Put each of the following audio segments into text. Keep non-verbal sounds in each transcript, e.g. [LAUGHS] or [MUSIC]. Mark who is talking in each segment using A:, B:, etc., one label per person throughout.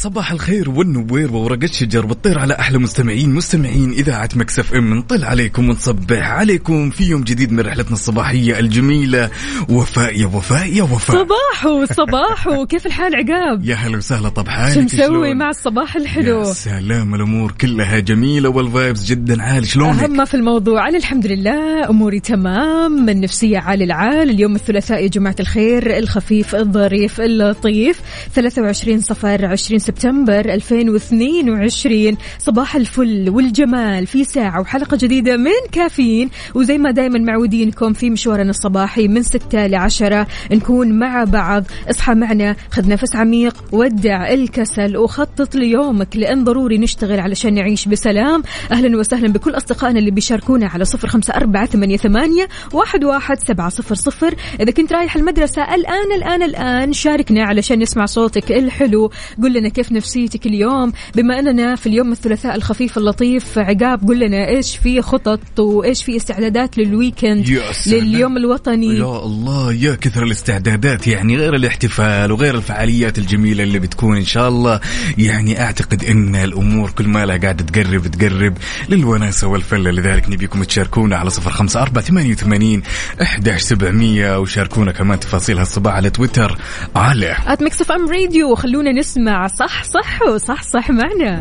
A: صباح الخير والنوير وورق الشجر بتطير على أحلى مستمعين مستمعين إذاعة Mix FM. نطل عليكم ونصبح عليكم في يوم جديد من رحلتنا الصباحية الجميلة. وفاء يا وفاء يا وفاء.
B: صباحو صباحو كيف الحال عقاب؟
A: يا هلا وسهلا طب حالك؟
B: شو مسوي؟ مع الصباح الحلو؟
A: يا سلام الأمور كلها جميلة وال vibes جدا عالي شلونك؟
B: ما في الموضوع أنا الحمد لله أموري تمام النفسية عال العال. اليوم الثلاثاء يا جماعة الخير الخفيف الظريف اللطيف. 23 صفر 20 سبتمبر 2022 صباح الفل والجمال. في ساعة وحلقة جديدة من كافيين. وزي ما دايما معودينكم في مشوارنا الصباحي من 6 ل 10 نكون مع بعض. اصحى معنا. خذ نفس عميق. ودع الكسل. وخطط ليومك. لأن ضروري نشتغل علشان نعيش بسلام. أهلا وسهلا بكل أصدقائنا اللي بيشاركونا على صفر خمسة أربعة ثمانية, ثمانية واحد, واحد سبعة صفر صفر. إذا كنت رايح المدرسة الآن الآن الآن شاركنا علشان نسمع صوتك الحلو. قل لنا كيف نفسيتك اليوم؟ بما أننا في اليوم الثلاثاء الخفيف اللطيف عقاب قل لنا إيش في خطط وإيش في استعدادات للويكند. لليوم الوطني.
A: يا الله يا كثر الاستعدادات يعني غير الاحتفال وغير الفعاليات الجميلة اللي بتكون إن شاء الله. يعني أعتقد إن الأمور كل ما لها قاعدة تقرب تقرب للوناسة والفلة. لذلك نبيكم تشاركونا على صفر خمسة أربعة ثمانية وثمانين إحداش سبعمئه وشاركونا كمان تفاصيل هالصباح على تويتر. على.
B: at Mix FM Radio خلونا نسمع صح صح وصح صح معنا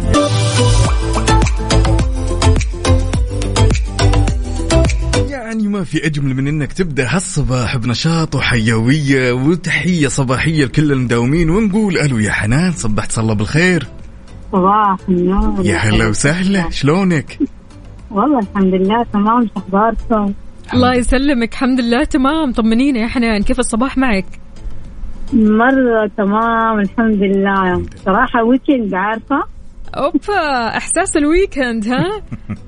A: يعني ما في أجمل من إنك تبدأ هالصباح بنشاط وحيوية وتحية صباحية لكل المداومين ونقول ألو يا حنان صبحك الله بالخير
C: صباح النور
A: يا هلا وسهلا شلونك؟
C: والله الحمد لله تمام شو أخباركم؟
B: الله يسلمك الحمد لله تمام طمنينا يا حنان كيف الصباح معك
C: مرة تمام الحمد لله صراحة weekend عارفة؟
B: أوبا إحساس ال weekend ها؟ [LAUGHS]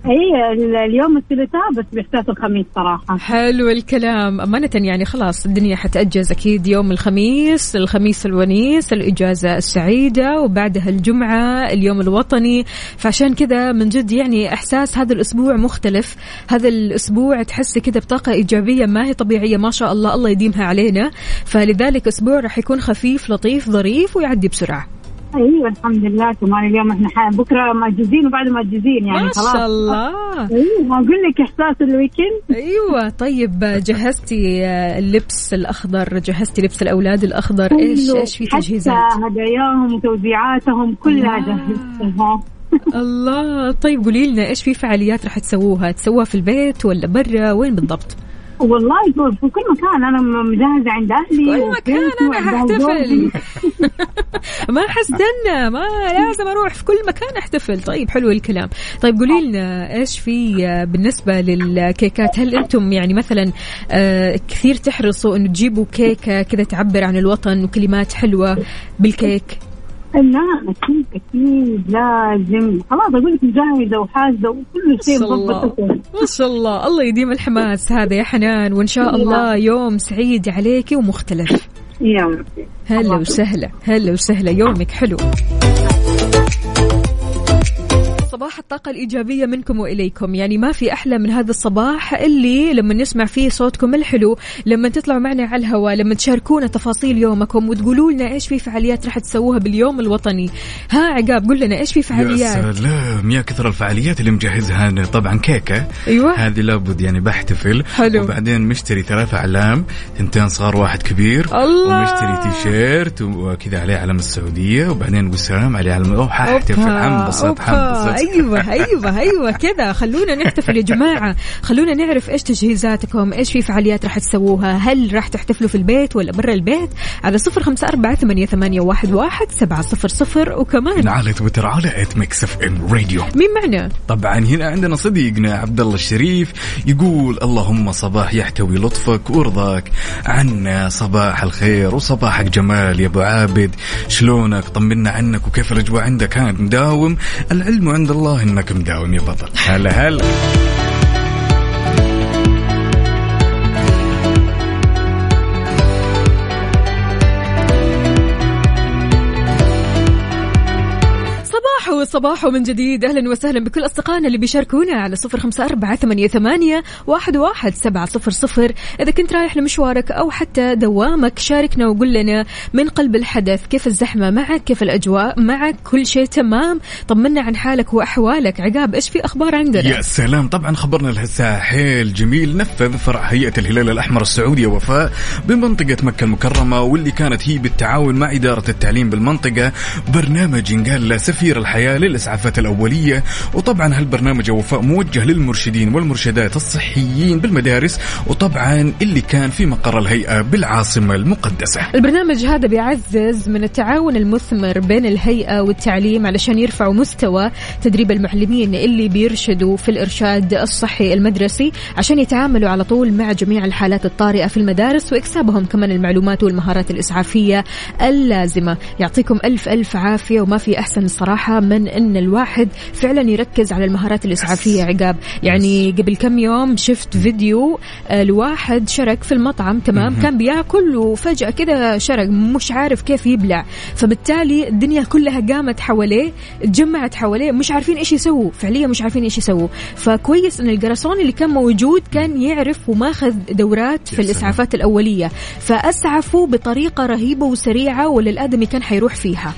C: اي ال- اليوم الثلاثاء بس بإحساس الخميس صراحة.
B: حلو الكلام. أمانة يعني خلاص الدنيا حتأجز أكيد يوم الخميس الخميس الونيس الإجازة السعيدة وبعدها الجمعة اليوم الوطني. فعشان كذا من جد يعني إحساس هذا الأسبوع مختلف. هذا الأسبوع تحسي كذا بطاقة إيجابية ما هي طبيعية ما شاء الله الله يديمها علينا. فلذلك أسبوع راح يكون خفيف لطيف ظريف ويعدي بسرعة.
C: أيوه الحمد لله كمان اليوم إحنا بكرة مأجزين وبعد مأجزين يعني
B: ما
C: خلاص.
B: شاء الله.
C: أيوه أقول لك إحساس الويكند
B: أيوه طيب جهزتي اللبس الأخضر جهزتي لبس الأولاد الأخضر
C: إيش
B: إيش في تجهيزات؟
C: حتى هداياهم وتوزيعاتهم كلها
B: آه.
C: جهزتها. [LAUGHS]
B: الله. طيب قولي لنا إيش في فعاليات راح تسووها؟ تسووها في البيت ولا برا؟ وين بالضبط؟
C: والله يقول في كل مكان. أنا مجهزة عند أهلي
B: كل
C: وفي
B: مكان
C: أنا.
B: حاحتفل [LAUGHS] ما حستنى ما لازم أروح في كل مكان أحتفل. طيب حلو الكلام. طيب قولي لنا إيش في آه، بالنسبة للكيكات؟ هل أنتم يعني مثلا آه، كثير تحرصوا إنه تجيبوا كيكة كذا تعبر عن الوطن وكلمات حلوة بالكيك؟
C: لا أكيد أكيد لازم. خلاص أقول لك مجهزه وحاجزه وكل شيء مضبط
B: ما شاء الله. الله يديم الحماس هذا يا حنان. وإن شاء الله يوم سعيد عليك ومختلف.
C: يا
B: هلا وسهلا. هلا وسهلا. يومك حلو. صباح الطاقة الإيجابية منكم وإليكم. يعني ما في أحلى من هذا الصباح اللي لما نسمع فيه صوتكم الحلو لما تطلعوا معنا على الهواء لما تشاركونا تفاصيل يومكم وتقولوا لنا إيش في فعاليات راح تسووها باليوم الوطني. ها عقاب قول لنا إيش في
A: يا
B: فعاليات
A: سلام يا كثر الفعاليات اللي مجهزها أنا. طبعا كيكة.
B: أيوة.
A: هذه لابد يعني بحتفل.
B: حلو.
A: وبعدين مشتري ثلاث أعلام ثنتين صغار واحد كبير.
B: الله.
A: ومشتري تيشيرت وكذا عليه علم السعودية. وبعدين وسام عليه علم أوه حاحتفل حنبسط. حنبسط.
B: أيوه أيوه أيوه كذا. خلونا نحتفل يا جماعة. خلونا نعرف إيش تجهيزاتكم إيش في فعاليات راح تسووها هل راح تحتفلوا في البيت ولا برا البيت؟ على صفر خمسة أربعة ثمانية, ثمانية واحد, واحد سبعة صفر صفر. وكمان
A: على تويتر على at Mix FM Radio
B: مين معنا؟
A: طبعا هنا عندنا صديقنا عبد الله الشريف يقول اللهم صباح يحتوي لطفك ورضاك. عنا صباح الخير وصباحك جمال يا أبو عابد. شلونك؟ طمنا عنك وكيف الأجواء عندك؟ كأنك مداوم. العلم عند الله انك مداوم يا بطل. هلا هلا.
B: صباحو من جديد. أهلا وسهلا بكل أصدقائنا اللي بيشاركونا على صفر خمسة أربعة ثمانية, ثمانية واحد, واحد سبعه صفر صفر. إذا كنت رايح لمشوارك أو حتى دوامك شاركنا وقول لنا من قلب الحدث كيف الزحمة معك كيف الأجواء معك كل شيء تمام. طمنا عن حالك وأحوالك. عقاب إيش في أخبار عندنا؟
A: يا سلام. طبعا خبرنا الهساء حيل جميل. نفذ فرع هيئة الهلال الأحمر السعودي وفاء بمنطقة مكة المكرمة واللي كانت هي بالتعاون مع إدارة التعليم بالمنطقة برنامج قال سفير للإسعافات الأولية. وطبعا هالبرنامج وفاء موجه للمرشدين والمرشدات الصحيين بالمدارس وطبعا اللي كان في مقر الهيئة بالعاصمة المقدسة.
B: البرنامج هذا بيعزز من التعاون المثمر بين الهيئة والتعليم علشان يرفعوا مستوى تدريب المعلمين اللي بيرشدوا في الإرشاد الصحي المدرسي عشان يتعاملوا على طول مع جميع الحالات الطارئة في المدارس وإكسابهم كمان المعلومات والمهارات الإسعافية اللازمة. يعطيكم ألف ألف عافية وما في أحسن الصراحة من أن الواحد فعلا يركز على المهارات الإسعافية عقاب. يعني قبل كم يوم شفت فيديو آه، لواحد شرك في المطعم تمام؟ كان بيأكل وفجأة كذا شرق مش عارف كيف يبلع. فبالتالي الدنيا كلها قامت حواليه تجمعت حواليه مش عارفين إيش يسووا. فعليا مش عارفين إيش يسووا. فكويس إن الجرسون اللي كان موجود كان يعرف وماخذ دورات في. الإسعافات الأولية. فاسعفوا بطريقة رهيبة وسريعة ولا الادمي كان حيروح فيها.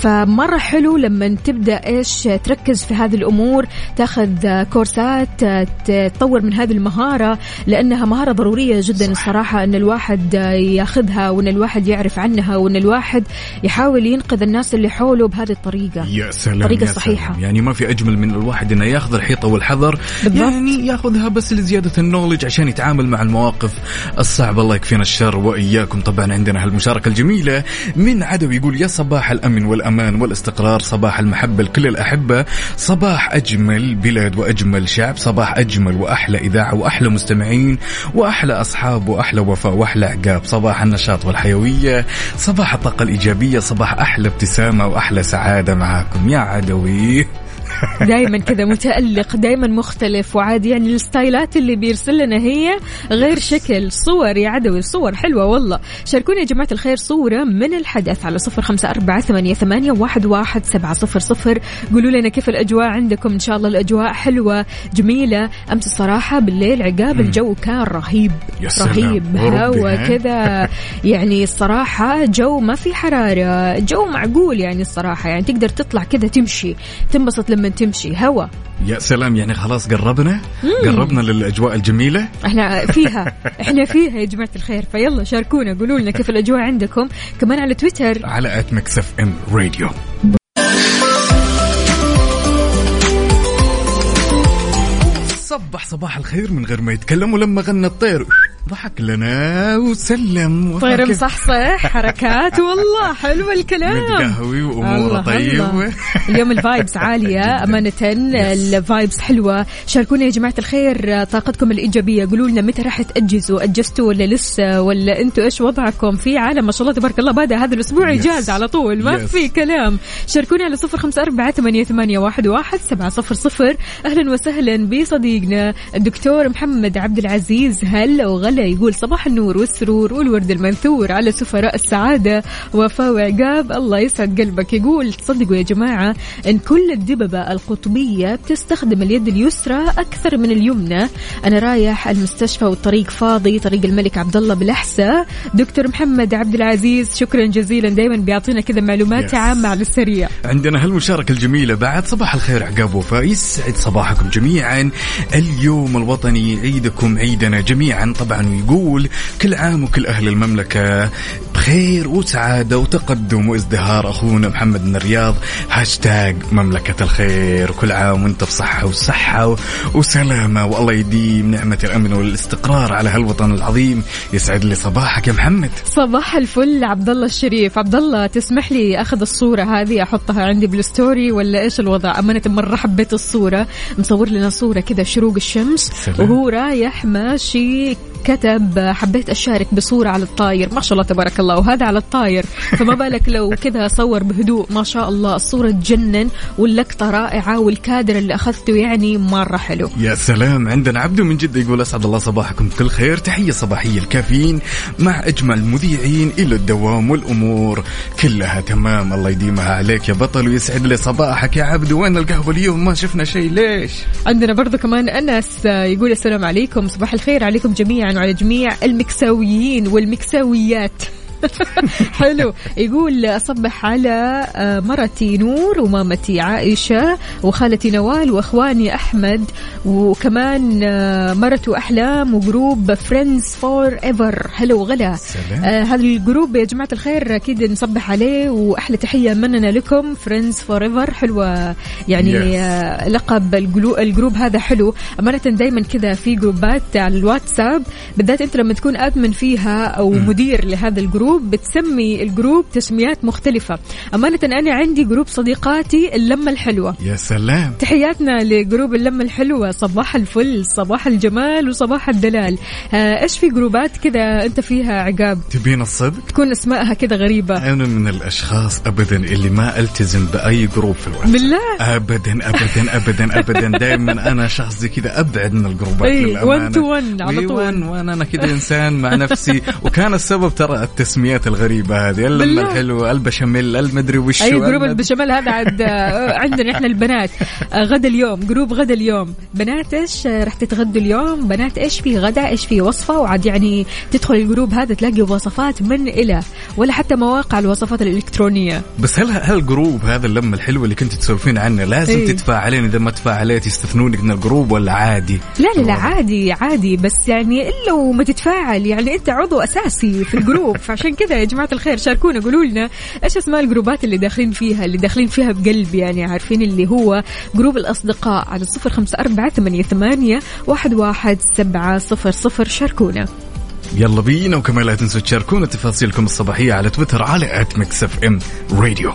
B: فمرة حلو لما تبدا إيش تركز في هذه الأمور تاخذ كورسات تطور من هذه المهارة لأنها مهارة ضرورية جدا
A: صح.
B: الصراحة إن الواحد ياخذها وإن الواحد يعرف عنها وإن الواحد يحاول ينقذ الناس اللي حوله بهذه الطريقة
A: يا سلام
B: طريقة
A: يا
B: صحيحة.
A: سلام. يعني ما في أجمل من الواحد إنه ياخذ الحيطة والحذر
B: بالضبط.
A: يعني ياخذها بس لزيادة النولج عشان يتعامل مع المواقف الصعبة الله يكفينا الشر وإياكم طبعا عندنا هالمشاركة الجميلة من عدو يقول يا صباح الأمن والأمان والاستقرار صباح المحبة لكل الأحبة صباح أجمل بلاد وأجمل شعب صباح أجمل وأحلى إذاعة وأحلى مستمعين وأحلى أصحاب وأحلى وفاء وأحلى عقاب صباح النشاط والحيوية صباح الطاقة الإيجابية صباح أحلى ابتسامة وأحلى سعادة معاكم. يا عدوي.
B: دائما كذا متألق دائما مختلف. وعادي يعني الستايلات اللي بيرسل لنا هي غير شكل صور يا عدوي صور حلوة والله. شاركونا يا جماعة الخير صورة من الحدث على صفر خمسة أربعة ثمانية, ثمانية واحد, واحد سبعة صفر صفر. قولوا لنا كيف الأجواء عندكم. إن شاء الله الأجواء حلوة جميلة. أمس الصراحة بالليل عقاب الجو كان رهيب. رهيب. هوا؟ كذا. يعني الصراحة جو ما في حرارة جو معقول يعني الصراحة. يعني تقدر تطلع كذا تمشي تنبسط لما تمشي. هوا.
A: يا سلام يعني خلاص قربنا؟ قربنا للأجواء الجميلة؟
B: إحنا فيها. [LAUGHS] إحنا فيها يا جماعة الخير. فيلا شاركونا قولوا لنا كيف الأجواء عندكم. كمان على تويتر.
A: على at Mix FM Radio. صبح صباح الخير من غير ما يتكلم ولما غنى الطير. ضحك لنا وسلم
B: طير مصحصح حركات والله حلو الكلام.
A: متقهوي
B: وأموره
A: طيبه
B: الله. اليوم ال vibes عالية [LAUGHS] أمانة ال vibes حلوة. شاركونا يا جماعة الخير طاقتكم الإيجابية. قولوا لنا متى راح تأجزوا؟ أجزتوا ولا لسه؟ ولا أنتوا إيش وضعكم في عالم؟ ما شاء الله تبارك الله بدأ هذا الأسبوع
A: Yes.
B: إجازة على طول ما. في كلام. شاركونا على صفر خمسة أربعة ثمانية, ثمانية واحد, واحد سبعة صفر صفر. أهلا وسهلا بصديقنا الدكتور محمد عبد العزيز. هلا وغلا. يقول صباح النور والسرور والورد المنثور على سفراء السعادة. وفاء وعقاب الله يسعد قلبك. يقول تصدقوا يا جماعة إن كل الدببة القطبية بتستخدم اليد اليسرى أكثر من اليمنى. أنا رايح المستشفى والطريق فاضي طريق الملك عبد الله بالأحساء دكتور محمد عبد العزيز شكرا جزيلا. دائما بيعطينا كذا معلومات
A: Yes.
B: عامة على السريع.
A: عندنا هالمشاركة الجميلة بعد صباح الخير عقاب وفاء يسعد صباحكم جميعا. اليوم الوطني عيدكم عيدنا جميعا. طبعا ويقول كل عام وكل أهل المملكة بخير خير وسعادة وتقدم وازدهار. أخونا محمد من الرياض هاشتاج مملكة الخير. كل عام وانت بصحة وصحة وسلامة. والله يديم نعمة الأمن والاستقرار على هالوطن العظيم. يسعد لي صباحك يا محمد.
B: صباح الفل عبد الله الشريف. عبد الله تسمح لي أخذ الصورة هذه أحطها عندي بالستوري ولا إيش الوضع؟ أمانة مرة حبيت الصورة. مصور لنا صورة كذا شروق الشمس
A: سلام.
B: وهو رايح ماشي كتب حبيت أشارك بصورة على الطاير. ما شاء الله تبارك الله وهذا على الطاير. فما بالك لو كذا صور بهدوء. ما شاء الله الصورة تجنن واللقطة رائعة والكادر اللي أخذته يعني مرة حلو.
A: يا سلام عندنا عبدو من جدة يقول أسعد الله صباحكم. بكل خير. تحية صباحية الكافيين مع أجمل المذيعين إلى الدوام والأمور كلها تمام. الله يديمها عليك يا بطل ويسعد لي صباحك يا عبدو وين القهوة اليوم؟ ما شفنا شيء. ليش؟
B: عندنا برضو كمان أنس يقول السلام عليكم. صباح الخير عليكم جميعا. وعلى جميع المكساويين والمكساويات. [LAUGHS] حلو. يقول أصبح على آه، مرتي نور ومامتي عائشة وخالتي نوال وأخواني أحمد وكمان آه، مرته أحلام وجروب Friends Forever حلو غلا
A: سلام.
B: آه هذا الجروب يا جماعة الخير أكيد نصبح عليه وأحلى تحية مننا لكم. Friends Forever حلوة. يعني
A: Yes.
B: آه لقب الجروب هذا حلو. أمانة دايما كذا في جروبات على الواتساب بالذات أنت لما تكون admin فيها أو مدير لهذا الجروب بتسمي الجروب تسميات مختلفة. أمانة أنا عندي جروب صديقاتي اللمة الحلوة.
A: يا سلام.
B: تحياتنا لجروب اللمة الحلوة صباح الفل صباح الجمال وصباح الدلال. آه، إيش في جروبات كذا أنت فيها عقاب؟
A: تبين الصدق؟
B: تكون أسمائها كذا غريبة.
A: أنا من الأشخاص أبدا اللي ما ألتزم بأي جروب في الواتساب
B: بالله؟
A: ابدا ابدا ابدا ابدا. دائما أنا شخص زي كذا أبعد من الجروبات للأمانة.
B: one to one على
A: إي،
B: طول.
A: one وأنا أنا كذا إنسان مع نفسي. وكان السبب ترى التسميات الغريبة هذه اللمه. الحلوه البشاميل المدري وش
B: أي جروب البشاميل هذا عاد آه، عندنا إحنا البنات. آه، غدا اليوم group غدا اليوم. بنات إيش آه، رح تتغدوا اليوم؟ بنات إيش في غدا؟ إيش في وصفة؟ وعاد يعني تدخل ال group هذا تلاقي وصفات من إلى ولا حتى مواقع الوصفات الإلكترونية.
A: بس هل هل ال group هذا اللمة الحلوة اللي كنت تسولفين عنه لازم
B: إي.
A: تتفاعلين إذا ما تفاعليت يستثنونك من ال group ولا عادي؟
B: لا لا لا عادي عادي. بس يعني إلا وما تتفاعل يعني أنت عضو أساسي في الجروب. فعشان [LAUGHS] كذا يا جماعة الخير شاركونا قولوا لنا إيش أسماء الجروبات اللي داخلين فيها اللي داخلين فيها بقلب يعني عارفين اللي هو group الأصدقاء على صفر خمسة أربعة ثمانية ثمانية واحد واحد سبعة صفر صفر شاركونا
A: يلا بينا وكمان لا تنسوا تشاركونا تفاصيلكم الصباحية على تويتر على @Mix FM Radio.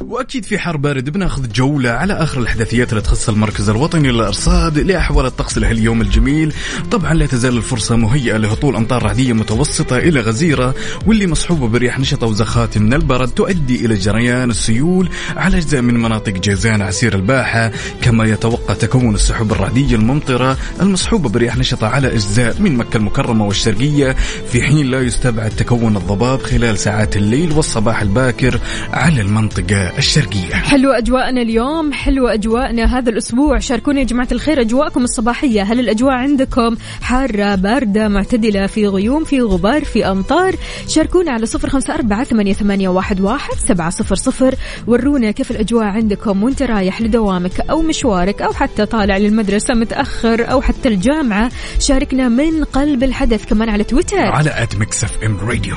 A: وأكيد في حر بارد بناخذ جولة على آخر الأحداثيات اللي تخص المركز الوطني للإرصاد لأحوال الطقس لهاليوم الجميل. طبعا لا تزال الفرصة مهيئة لهطول أمطار رعدية متوسطة إلى غزيرة واللي مصحوبة برياح نشطه وزخات من البرد تؤدي إلى جريان السيول على أجزاء من مناطق جيزان عسير الباحة. كما يتوقع تكون السحب الرعدية الممطرة المصحوبة برياح نشطه على أجزاء من مكة المكرمة والشرقية. في حين لا يستبعد تكون الضباب خلال ساعات الليل والصباح الباكر على المنطقة. الشرقية.
B: حلوة أجواءنا اليوم حلوة أجواءنا هذا الأسبوع. شاركوني يا جماعة الخير أجواءكم الصباحية. هل الأجواء عندكم حارة باردة معتدلة في غيوم في غبار في أمطار؟ شاركونا على صفر خمسة أربعة ثمانية, ثمانية واحد, واحد سبعة صفر صفر. ورونا كيف الأجواء عندكم وانت رايح لدوامك أو مشوارك أو حتى طالع للمدرسة متأخر أو حتى الجامعة. شاركنا من قلب الحدث كمان على تويتر.
A: على at Mix FM Radio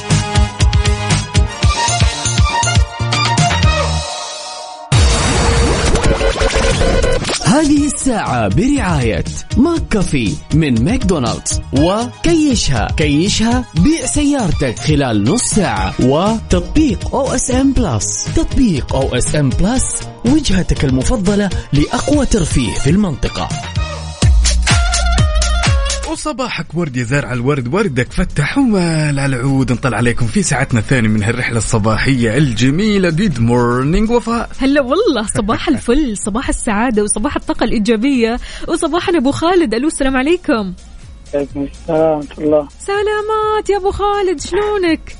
D: هذه الساعة برعاية McCafé من ماكدونالدز. وكيشها كيشها بيع سيارتك خلال نص ساعة. وتطبيق OSN Plus. تطبيق OSN Plus وجهتك المفضلة لأقوى ترفيه في المنطقة.
A: وصباحك ورد يا زارع الورد وردك فتح ومال على العود. نطلع عليكم في ساعتنا الثانية من هالرحلة الصباحية الجميلة. good morning وفاء.
B: هلا والله صباح الفل صباح السعادة وصباح الطاقة الإيجابية وصباحنا أبو خالد. ألو السلام عليكم.
E: عليكم السلام ورحمة الله.
B: سلامات يا أبو خالد شلونك؟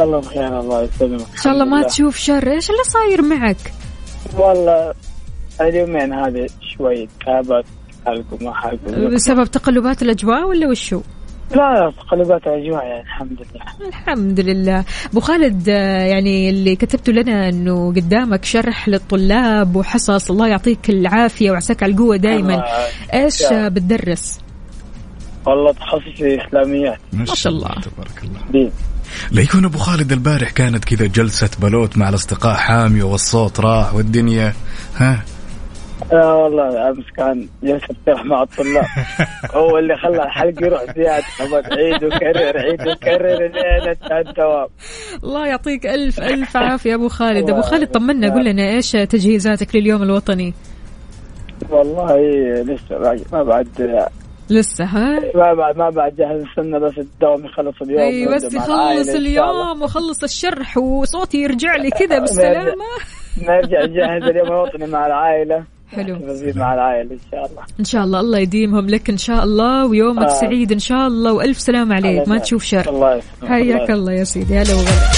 E: الله بخير الله يسلمك.
B: إن شاء الله ما تشوف شر. إيش اللي صاير معك؟
E: والله اليومين هذه شوي تعبت. حالكم ما حالكم
B: بسبب تقلبات الأجواء ولا وشو؟
E: لا تقلبات الأجواء يعني الحمد لله.
B: الحمد لله. أبو خالد آه، يعني اللي كتبته لنا إنه قدامك شرح للطلاب وحصص. الله يعطيك العافية وعساك على القوة دائما
E: إيش.
B: آه، بتدرس؟
E: والله تخصصي إسلاميات.
A: ما
B: شاء الله.
A: تبارك الله.
E: دين.
A: لا يكون أبو خالد البارح كانت كذا جلسة بلوت مع الأصدقاء حاميه والصوت راح والدنيا ها؟
E: آه والله أمس كان جلسه افتتاح مع الطلاب. [LAUGHS] هو اللي خلى الحلقة يروح زيادة. عيد وكرر عيد وكرر لين الدوام.
B: الله يعطيك ألف ألف عافية أبو خالد.
E: أبو
B: خالد طمنا. قول لنا إيش تجهيزاتك لليوم الوطني؟
E: والله لسه باقي ما بعد
B: لسه ها؟
E: ما بعد ما بعد جاهز استنى بس الدوام يخلص اليوم.
B: أي بس يخلص. اليوم وخلص الشرح وصوتي يرجع لي كذا [LAUGHS] بالسلامة.
E: نرجع نجهز اليوم الوطني مع العائلة.
B: حلو.
E: مع العائلة إن شاء الله.
B: إن شاء الله الله يديمهم لك إن شاء الله ويومك
E: آه.
B: سعيد إن شاء الله وألف سلام عليك. ما تشوف شر.
E: الله
B: حياك الله يا سيدي. هلا وغلا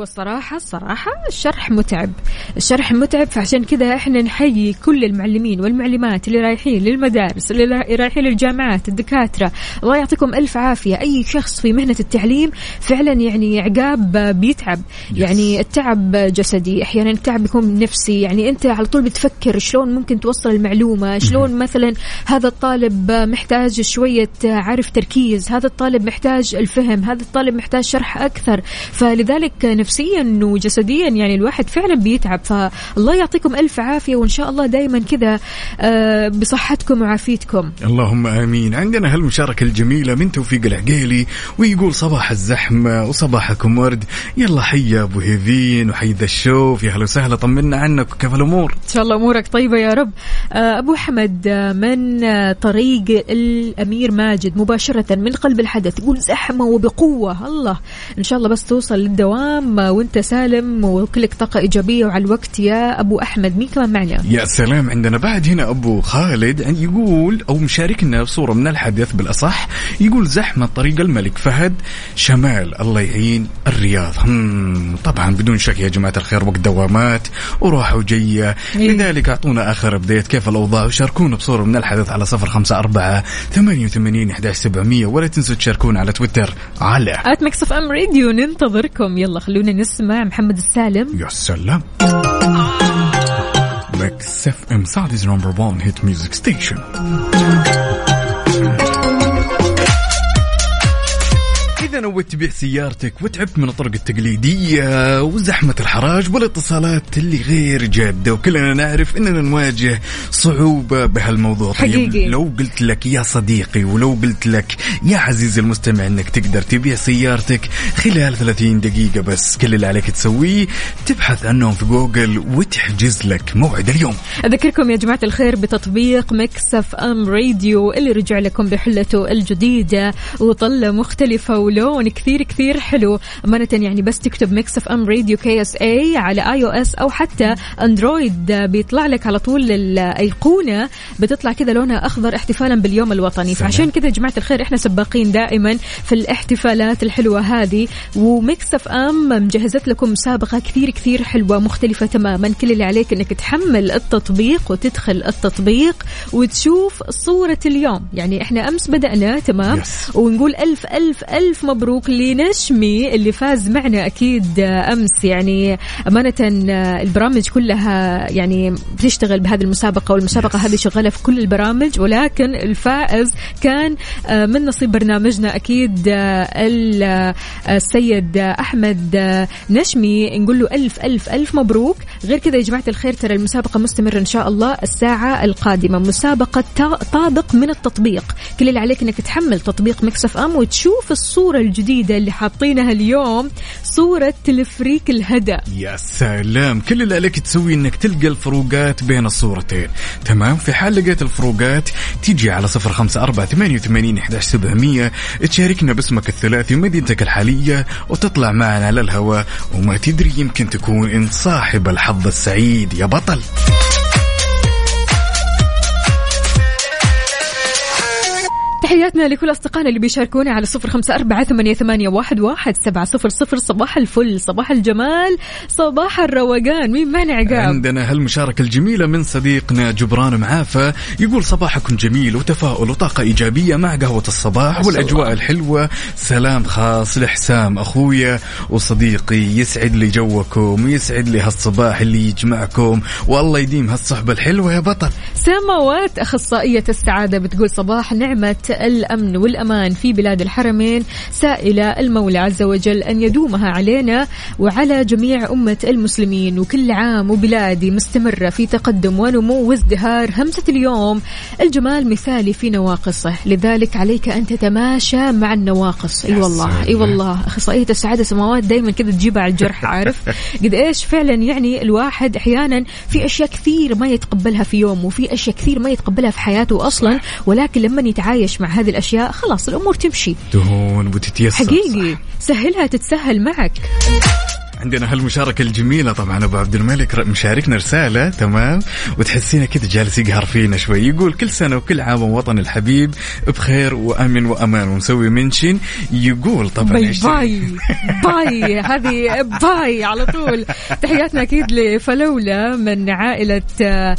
B: هو الصراحة الصراحة الشرح متعب. الشرح متعب فعشان كذا إحنا نحيي كل المعلمين والمعلمات اللي رايحين للمدارس اللي را- رايحين للجامعات الدكاترة. الله يعطيكم ألف عافية. أي شخص في مهنة التعليم فعلا يعني عقاب بيتعب. يعني التعب جسدي أحيانا التعب بيكون نفسي. يعني أنت على طول بتفكر شلون ممكن توصل المعلومة؟ شلون مثلا هذا الطالب محتاج شوية عارف تركيز؟ هذا الطالب محتاج الفهم؟ هذا الطالب محتاج شرح أكثر؟ فلذلك نفسيا وجسديا يعني الواحد فعلا بيتعب. فالله يعطيكم ألف عافية وإن شاء الله دائما كذا آه، بصحتكم وعافيتكم.
A: اللهم آمين. عندنا هالمشاركة الجميلة من توفيق العقيلي ويقول صباح الزحمة وصباحكم ورد. يلا حيا أبو هيفين وحي ذا الشوف. يا هلا وسهلا طمنا عنك وكيف الأمور؟
B: إن شاء الله أمورك طيبة يا رب. آه، أبو حمد آه، من طريق الأمير ماجد مباشرة من قلب الحدث يقول زحمة وبقوة. الله إن شاء الله بس توصل للدوام. وانت سالم وكلك طاقة إيجابية وعلى الوقت يا أبو أحمد مين كمان معنا؟
A: يا سلام عندنا بعد هنا أبو خالد يقول أو مشاركنا صورة من الحدث بالأصح يقول زحمة طريق الملك فهد شمال الله يعين الرياض. هم طبعا بدون شك يا جماعة الخير وقت دوامات وراحه وجية.
B: إيه.
A: لذلك أعطونا آخر update. كيف الأوضاع؟ وشاركونا بصورة من الحدث على صفر خمسة أربعة ثمانية وثمانين احداش سبعمية. ولا تنسوا تشاركونا على تويتر. على.
B: at Mix FM Radio ننتظركم. يلا خلونا نسمع محمد السالم.
A: يا سلام. Mix FM Saudi's number 1 hit music station إذا نويت تبيع سيارتك وتعبت من الطرق التقليدية وزحمة الحراج والاتصالات اللي غير جادة وكلنا نعرف أننا نواجه صعوبة بهالموضوع
B: حقيقي.
A: طيب لو قلت لك يا صديقي ولو قلت لك يا عزيزي المستمع أنك تقدر تبيع سيارتك خلال 30 دقيقة بس كل اللي عليك تسويه تبحث عنهم في جوجل وتحجز لك موعد اليوم
B: أذكركم يا جماعة الخير بتطبيق Mix FM Radio اللي رجع لكم بحلته الجديدة وطلة مختلفة ولون كثير كثير حلو. أمانة يعني بس تكتب Mix FM Radio KSA على iOS أو حتى Android بيطلع لك على طول الأيقونة. بتطلع كذا لونها أخضر احتفالا باليوم الوطني.
A: سلام.
B: فعشان كذا يا جماعة الخير إحنا سباقين دائما في الاحتفالات الحلوة هذه. و Mix FM مجهزت لكم مسابقة كثير كثير حلوة مختلفة تماما. كل اللي عليك إنك تحمل التطبيق وتدخل التطبيق وتشوف صورة اليوم. يعني إحنا أمس بدأنا تمام؟
A: Yes.
B: ونقول ألف ألف ألف مبروك لنشمي اللي فاز معنا أكيد أمس. يعني أمانة البرامج كلها يعني بتشتغل بهذه المسابقة والمسابقة هذه شغالة في كل البرامج ولكن الفائز كان من نصيب برنامجنا أكيد ال- السيد أحمد نشمي. نقول له ألف ألف ألف مبروك. غير كذا يا جماعة الخير ترى المسابقة مستمرة إن شاء الله الساعة القادمة. مسابقة طابق من التطبيق. كل اللي عليك إنك تحمل تطبيق Mix FM وتشوف الصورة الجديدة اللي حاطينها اليوم صورة طريق الهدى.
A: يا سلام. كل اللي عليك تسوي إنك تلقى الفروقات بين الصورتين. تمام؟ في حال لقيت الفروقات تيجي على صفر خمسة أربعة ثمانية وثمانين إحداش سبعمية تشاركنا باسمك الثلاثي ومدينتك الحالية وتطلع معنا على الهواء وما تدري يمكن تكون انت صاحب الحظ السعيد. يا بطل!
B: تحياتنا لكل أصدقائنا اللي بيشاركونا على صفر خمسة أربعة ثمانية, ثمانية واحد, واحد سبعة صفر صفر. صباح الفل صباح الجمال صباح الروقان. مين معنا عقاب
A: عندنا هالمشاركة الجميلة من صديقنا جبران معافى. يقول صباحكم جميل وتفاؤل وطاقة إيجابية مع قهوة الصباح والأجواء الحلوة. سلام خاص لحسام أخويا وصديقي. يسعد لي جوكم ويسعد لي هالصباح اللي يجمعكم. والله يديم هالصحبة الحلوة يا بطل.
B: سماوات أخصائية السعادة بتقول صباح نعمة الأمن والأمان في بلاد الحرمين. سائلة المولى عز وجل أن يدومها علينا وعلى جميع أمة المسلمين. وكل عام وبلادي مستمرة في تقدم ونمو وازدهار همسة اليوم. الجمال مثالي في نواقصه. لذلك عليك أن تتماشى مع النواقص. أي والله أي والله. أخصائية السعادة سماوات دايما كذا تجيبها على الجرح [LAUGHS] عارف؟ قد إيش فعلا يعني الواحد أحيانا في أشياء كثير ما يتقبلها في يوم وفي أشياء كثير ما يتقبلها في حياته أصلا. ولكن لما يتعايش مع هذه الأشياء خلاص الأمور تمشي.
A: تهون وتتيسر.
B: حقيقي.
A: صح.
B: سهلها تتسهل معك.
A: عندنا هالمشاركة الجميلة طبعا أبو عبد الملك مشاركنا رسالة تمام؟ وتحسينه كذا جالس يقهر فينا شوي يقول كل سنة وكل عام وطن الحبيب بخير وأمن وأمان ومسوي mention يقول طبعا
B: باي باي باي هذه باي على طول. تحياتنا أكيد لفلولة من عائلة آه،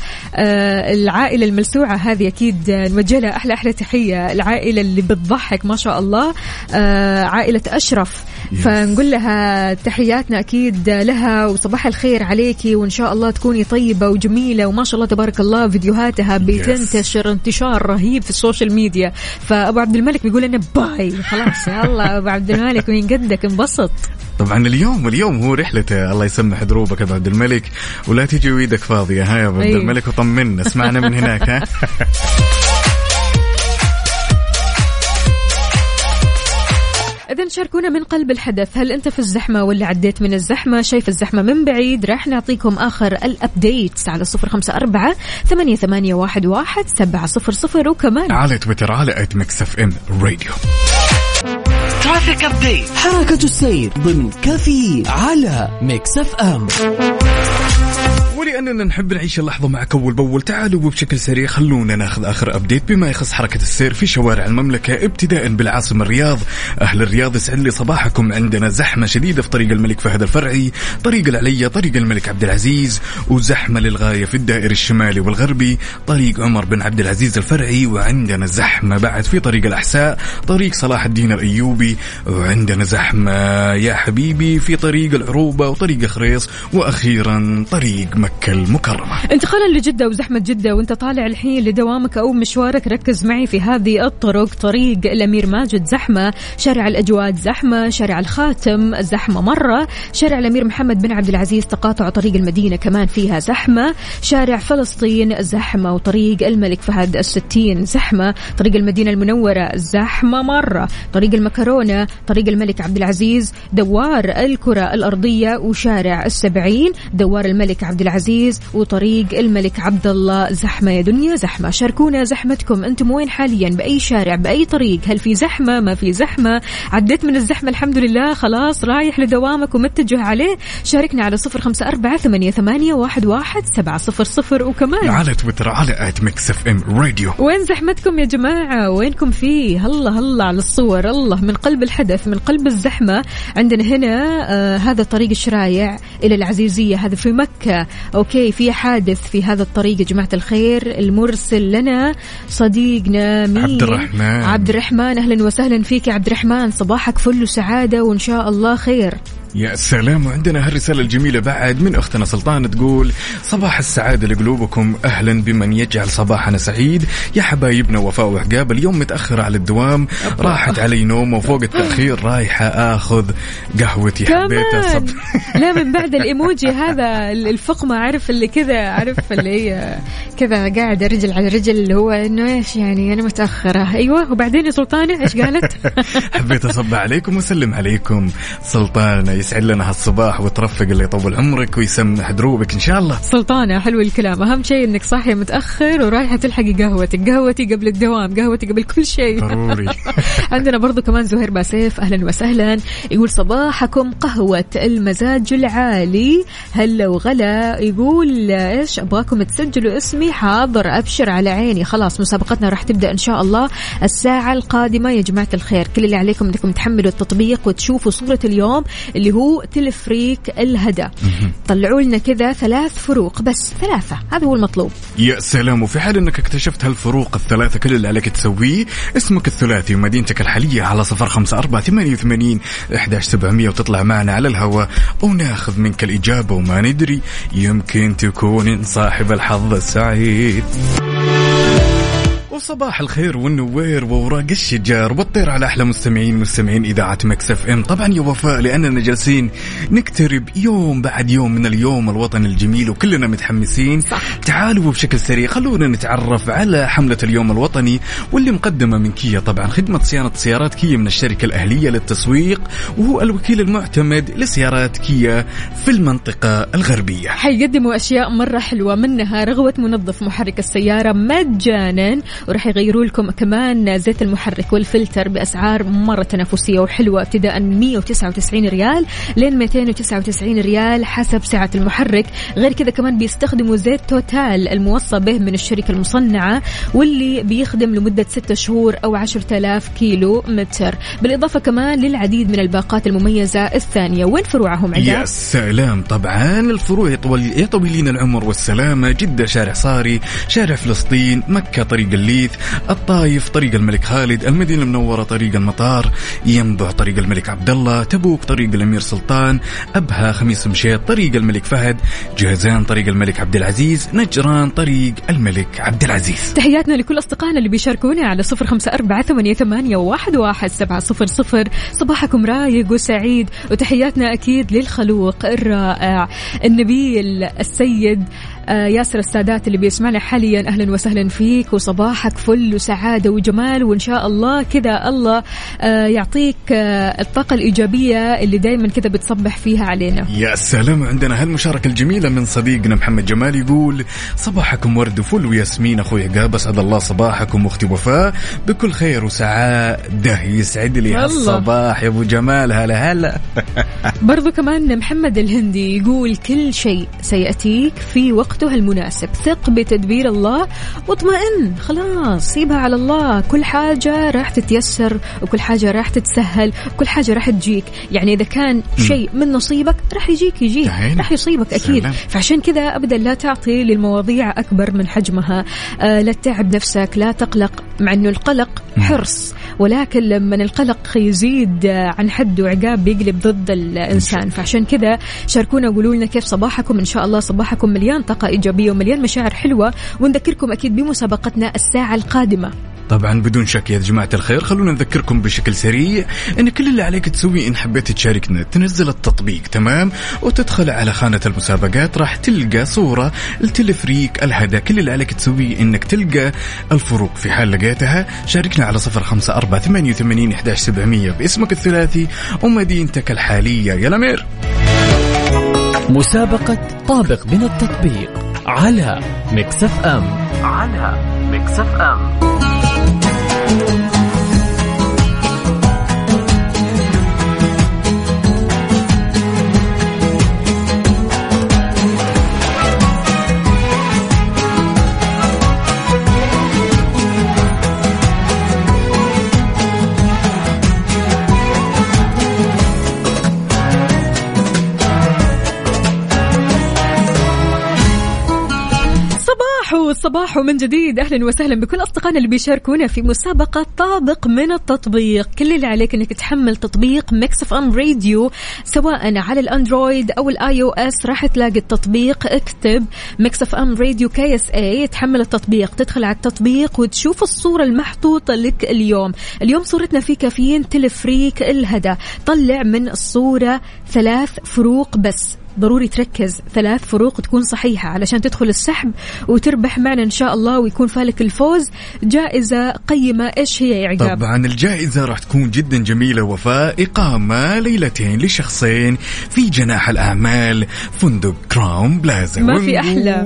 B: العائلة الملسوعة هذه أكيد آه، نوجه لها أحلى أحلى تحية. العائلة اللي بتضحك ما شاء الله آه، عائلة أشرف. فنقول لها تحياتنا أكيد لها وصباح الخير عليكي وإن شاء الله تكوني طيبة وجميلة وما شاء الله تبارك الله فيديوهاتها بتنتشر انتشار رهيب في ال social media. فأبو عبد الملك بيقول لنا bye. خلاص يلا أبو عبد الملك من قدك؟ انبسط.
A: طبعا اليوم اليوم هو رحلته. الله يسمح دروبك يا أبو عبد الملك ولا تجي ويدك فاضية. ها يا أبو عبد. الملك وطمنا اسمعنا من هناك ها. [LAUGHS]
B: إذا شاركونا من قلب الحدث. هل أنت في الزحمة ولا عديت من الزحمة؟ شايف الزحمة من بعيد؟ راح نعطيكم آخر ال updates على صفر خمسة أربعة ثمانية, ثمانية واحد, واحد سبعة صفر صفر. وكمان
A: على تويتر على at Mix FM Radio
D: traffic update حركة السير ضمن كافيين على Mix FM
A: ولاننا نحب نعيش اللحظة معك أول بأول. تعالوا وبشكل سريع خلونا ناخذ آخر update بما يخص حركة السير في شوارع المملكة ابتداء بالعاصمة الرياض. أهل الرياض يسعد لي صباحكم. عندنا زحمة شديدة في طريق الملك فهد الفرعي طريق العليا طريق الملك عبد العزيز وزحمة للغاية في الدائري الشمالي والغربي طريق عمر بن عبد العزيز الفرعي وعندنا زحمة بعد في طريق الأحساء طريق صلاح الدين الأيوبي وعندنا زحمة يا حبيبي في طريق العروبة وطريق خريص وأخيرا طريق مكه المكرمة.
B: انتقالا لجدة وزحمة جدة وانت طالع الحين لدوامك أو مشوارك. ركز معي في هذه الطرق. طريق الأمير ماجد زحمة. شارع الأجواد زحمة. شارع الخاتم زحمة مرة. شارع الأمير محمد بن عبد العزيز تقاطع طريق المدينة كمان فيها زحمة. شارع فلسطين زحمة. وطريق الملك فهد الستين زحمة. طريق المدينة المنورة زحمة مرة. طريق المكرونة طريق الملك عبد العزيز. دوار الكرة الأرضية وشارع السبعين. دوار الملك عبد العزيز وطريق الملك عبد الله زحمة. يا دنيا زحمة. شاركونا زحمتكم. أنتم وين حاليا؟ بأي شارع؟ بأي طريق؟ هل في زحمة؟ ما في زحمة. عديت من الزحمة الحمد لله. خلاص رايح لدوامك ومتجه عليه. شاركنا على صفر خمسة أربعة ثمانية, ثمانية واحد, واحد سبعة صفر صفر. وكمان
A: على تويتر على at Mix FM Radio
B: وين زحمتكم يا جماعة؟ وينكم فيه؟ الله الله على الصور. الله من قلب الحدث من قلب الزحمة. عندنا هنا آه هذا طريق الشرايع إلى العزيزية. هذا في مكة. okay في حادث في هذا الطريق يا جماعة الخير. المرسل لنا صديقنا مين؟
A: عبد الرحمن.
B: عبد الرحمن أهلا وسهلا فيك يا عبد الرحمن صباحك فل وسعادة وإن شاء الله خير.
A: يا سلام. وعندنا هالرسالة الجميلة بعد من أختنا سلطان تقول صباح السعادة لقلوبكم. أهلا بمن يجعل صباحنا سعيد. يا حبايبنا وفاء وعقاب اليوم متأخرة على الدوام. راحت علي نوم وفوق التأخير رايحة آخذ قهوتي حبيت
B: كمان
A: أصب
B: لا من بعد الإيموجي هذا الفقمة عارف اللي كذا عارف اللي هي كذا قاعدة رجل على رجل اللي هو إنه إيش يعني أنا متأخرة. أيوه. وبعدين يا سلطانة إيش قالت؟ [LAUGHS]
A: حبيت أصب عليكم وأسلم عليكم. سلطانة يسعد لنا هالصباح وترفق اللي يطول عمرك ويسمح دروبك إن شاء الله.
B: سلطانة حلو الكلام. أهم شيء إنك صاحية متأخر ورايحة تلحقي قهوتك. قهوتي قبل الدوام قهوتي قبل كل شيء.
A: ضروري. [LAUGHS]
B: عندنا برضو كمان زهير باسيف. أهلا وسهلا. يقول صباحكم قهوة المزاج العالي. هلا وغلا. يقول إيش أبغاكم تسجلوا اسمي؟ حاضر أبشر على عيني. خلاص مسابقتنا راح تبدأ إن شاء الله الساعة القادمة. يا جماعة الخير كل اللي عليكم إنكم تحملوا التطبيق وتشوفوا صورة اليوم اللي هو تلفريك الهدى. طلعوا لنا كذا ثلاث فروق بس ثلاثة. هذا هو المطلوب.
A: يا سلام وفي حال إنك اكتشفت هالفروق الثلاثة كل اللي عليك تسويه اسمك الثلاثي ومدينتك الحالية على صفر خمسة أربعة ثمانية وثمانين إحداش سبعمية وتطلع معنا على الهواء وناخذ منك الإجابة وما ندري يمكن تكون صاحب الحظ السعيد وصباح الخير والنوير ووراق الشجار والطير على أحلى مستمعين مستمعين إذاعة Mix FM. طبعا يا وفاء لأننا جالسين نقترب يوم بعد يوم من اليوم الوطني الجميل وكلنا متحمسين. صح. تعالوا بشكل سريع خلونا نتعرف على حملة اليوم الوطني واللي مقدمة من كيا. طبعا خدمة صيانة سيارات كيا من الشركة الأهلية للتسويق وهو الوكيل المعتمد لسيارات كيا في المنطقة الغربية.
B: حيقدموا أشياء مرة حلوة منها رغوة منظف محرك السيارة مجانا وراح يغيروا لكم كمان زيت المحرك والفلتر بأسعار مرة تنافسية وحلوة ابتداء من 199 ريال لين 299 ريال حسب سعة المحرك. غير كذا كمان بيستخدموا زيت توتال الموصى به من الشركة المصنعة واللي بيخدم لمدة 6 شهور أو 10000 كيلو متر. بالإضافة كمان للعديد من الباقات المميزة الثانية. وين فروعهم
A: يا
B: عقاب؟
A: سلام. طبعا الفروع يطول يا طويلين العمر والسلامة. جدة شارع صاري شارع فلسطين مكة طريق الليث الطايف طريق الملك خالد المدينة المنورة طريق المطار. ينبع طريق الملك عبد الله تبوك طريق الأمير سلطان أبها خميس مشيط طريق الملك فهد جهزان طريق الملك عبد العزيز نجران طريق الملك عبد العزيز.
B: تحياتنا لكل أصدقائنا اللي بيشاركونا على صفر خمسة أربعة ثمانية, واحد, سبعة صفر صفر. صباحكم رايق وسعيد وتحياتنا أكيد للخلوق الرائع. النبيل السيد ياسر السادات اللي بيسمعنا حاليا. أهلا وسهلا فيك وصباحك فل وسعادة وجمال وإن شاء الله كذا الله آه، يعطيك آه، الطاقة الإيجابية اللي دائما كذا بتصبح فيها علينا.
A: يا سلام عندنا هالمشاركة الجميلة من صديقنا محمد جمال يقول صباحكم ورد وفل وياسمين أخوي عقاب أسعد الله صباحكم أختي وفاء بكل خير وسعادة. يسعد لي. هالصباح يا أبو جمال هلا هلا.
B: برضو كمان محمد الهندي يقول كل شيء سيأتيك في وقته المناسب. ثق بتدبير الله واطمئن. خلاص سيبها على الله. كل حاجة راح تتيسر وكل حاجة راح تتسهل وكل حاجة راح تجيك. يعني إذا كان شيء من نصيبك راح يجيك يجيك. راح يصيبك أكيد.
A: سلام.
B: فعشان كذا أبدا لا تعطي للمواضيع أكبر من حجمها. آه لا تتعب نفسك لا تقلق. مع أنه القلق حرص. ولكن لما القلق يزيد عن حده عقاب بيقلب ضد الإنسان. فعشان كذا شاركونا وقولوا لنا كيف صباحكم. إن شاء الله صباحكم مليان طاقة. إيجابية ومليان مشاعر حلوة. ونذكركم أكيد بمسابقتنا الساعة القادمة.
A: طبعا بدون شك يا جماعة الخير خلونا نذكركم بشكل سريع إن كل اللي عليك تسويه إن حبيت تشاركنا. تنزل التطبيق تمام؟ وتدخل على خانة المسابقات راح تلقى صورة التلفريك الهدى. كل اللي عليك تسويه إنك تلقى الفروق في حال لقيتها. شاركنا على صفر خمسة أربعة ثمانية وثمانين باسمك الثلاثي ومدينتك الحالية. يا الأمير
D: مسابقة طابق من التطبيق على Mix FM. على Mix FM.
B: صباحو صباحو من جديد. أهلا وسهلا بكل أصدقائنا اللي بيشاركونا في مسابقة طابق من التطبيق. كل اللي عليك إنك تحمل تطبيق Mix FM Radio سواء على الأندرويد أو ال iOS راح تلاقي التطبيق. اكتب Mix FM Radio KSA تحمل التطبيق. تدخل على التطبيق وتشوف الصورة المحطوطة لك اليوم. اليوم صورتنا في كافيين تلفريك الهدى. طلع من الصورة ثلاث فروق بس. ضروري تركز. ثلاث فروق تكون صحيحة علشان تدخل السحب وتربح معنا إن شاء الله ويكون فالك الفوز. جائزة قيمة إيش هي يا عقاب؟
A: طبعا الجائزة راح تكون جدا جميلة وفاء. إقامة ليلتين لشخصين في جناح الأعمال. فندق Crowne Plaza.
B: ما في أحلى.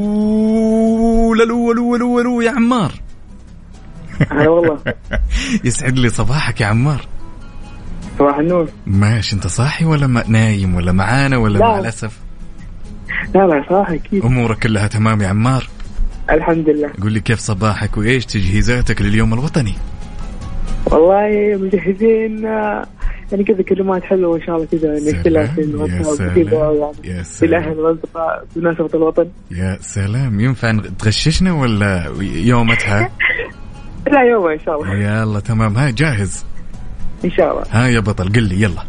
A: ألو ألو ألو يا عمار.
E: هلا والله. [LAUGHS]
A: يسعد لي صباحك يا عمار.
E: صباح النور.
A: ماشي انت صاحي ولا ما نايم ولا معانا ولا
E: لا.
A: مع الأسف؟
E: لا لا صح أكيد.
A: أمورك كلها تمام يا عمار؟
E: الحمد لله.
A: قول لي كيف صباحك وإيش تجهيزاتك لليوم الوطني؟
E: والله مجهزين آه، يعني كذا كلمات حلوة ان شاء الله كذا نرسلها في الواتساب كذا يعني والأصدقاء بمناسبة الوطن.
A: يا سلام ينفع تغششنا ولا يومتها؟ [LAUGHS]
E: لا يوم إن شاء الله.
A: يلا تمام ها جاهز.
E: إن شاء الله
A: ها يا بطل قل لي يلا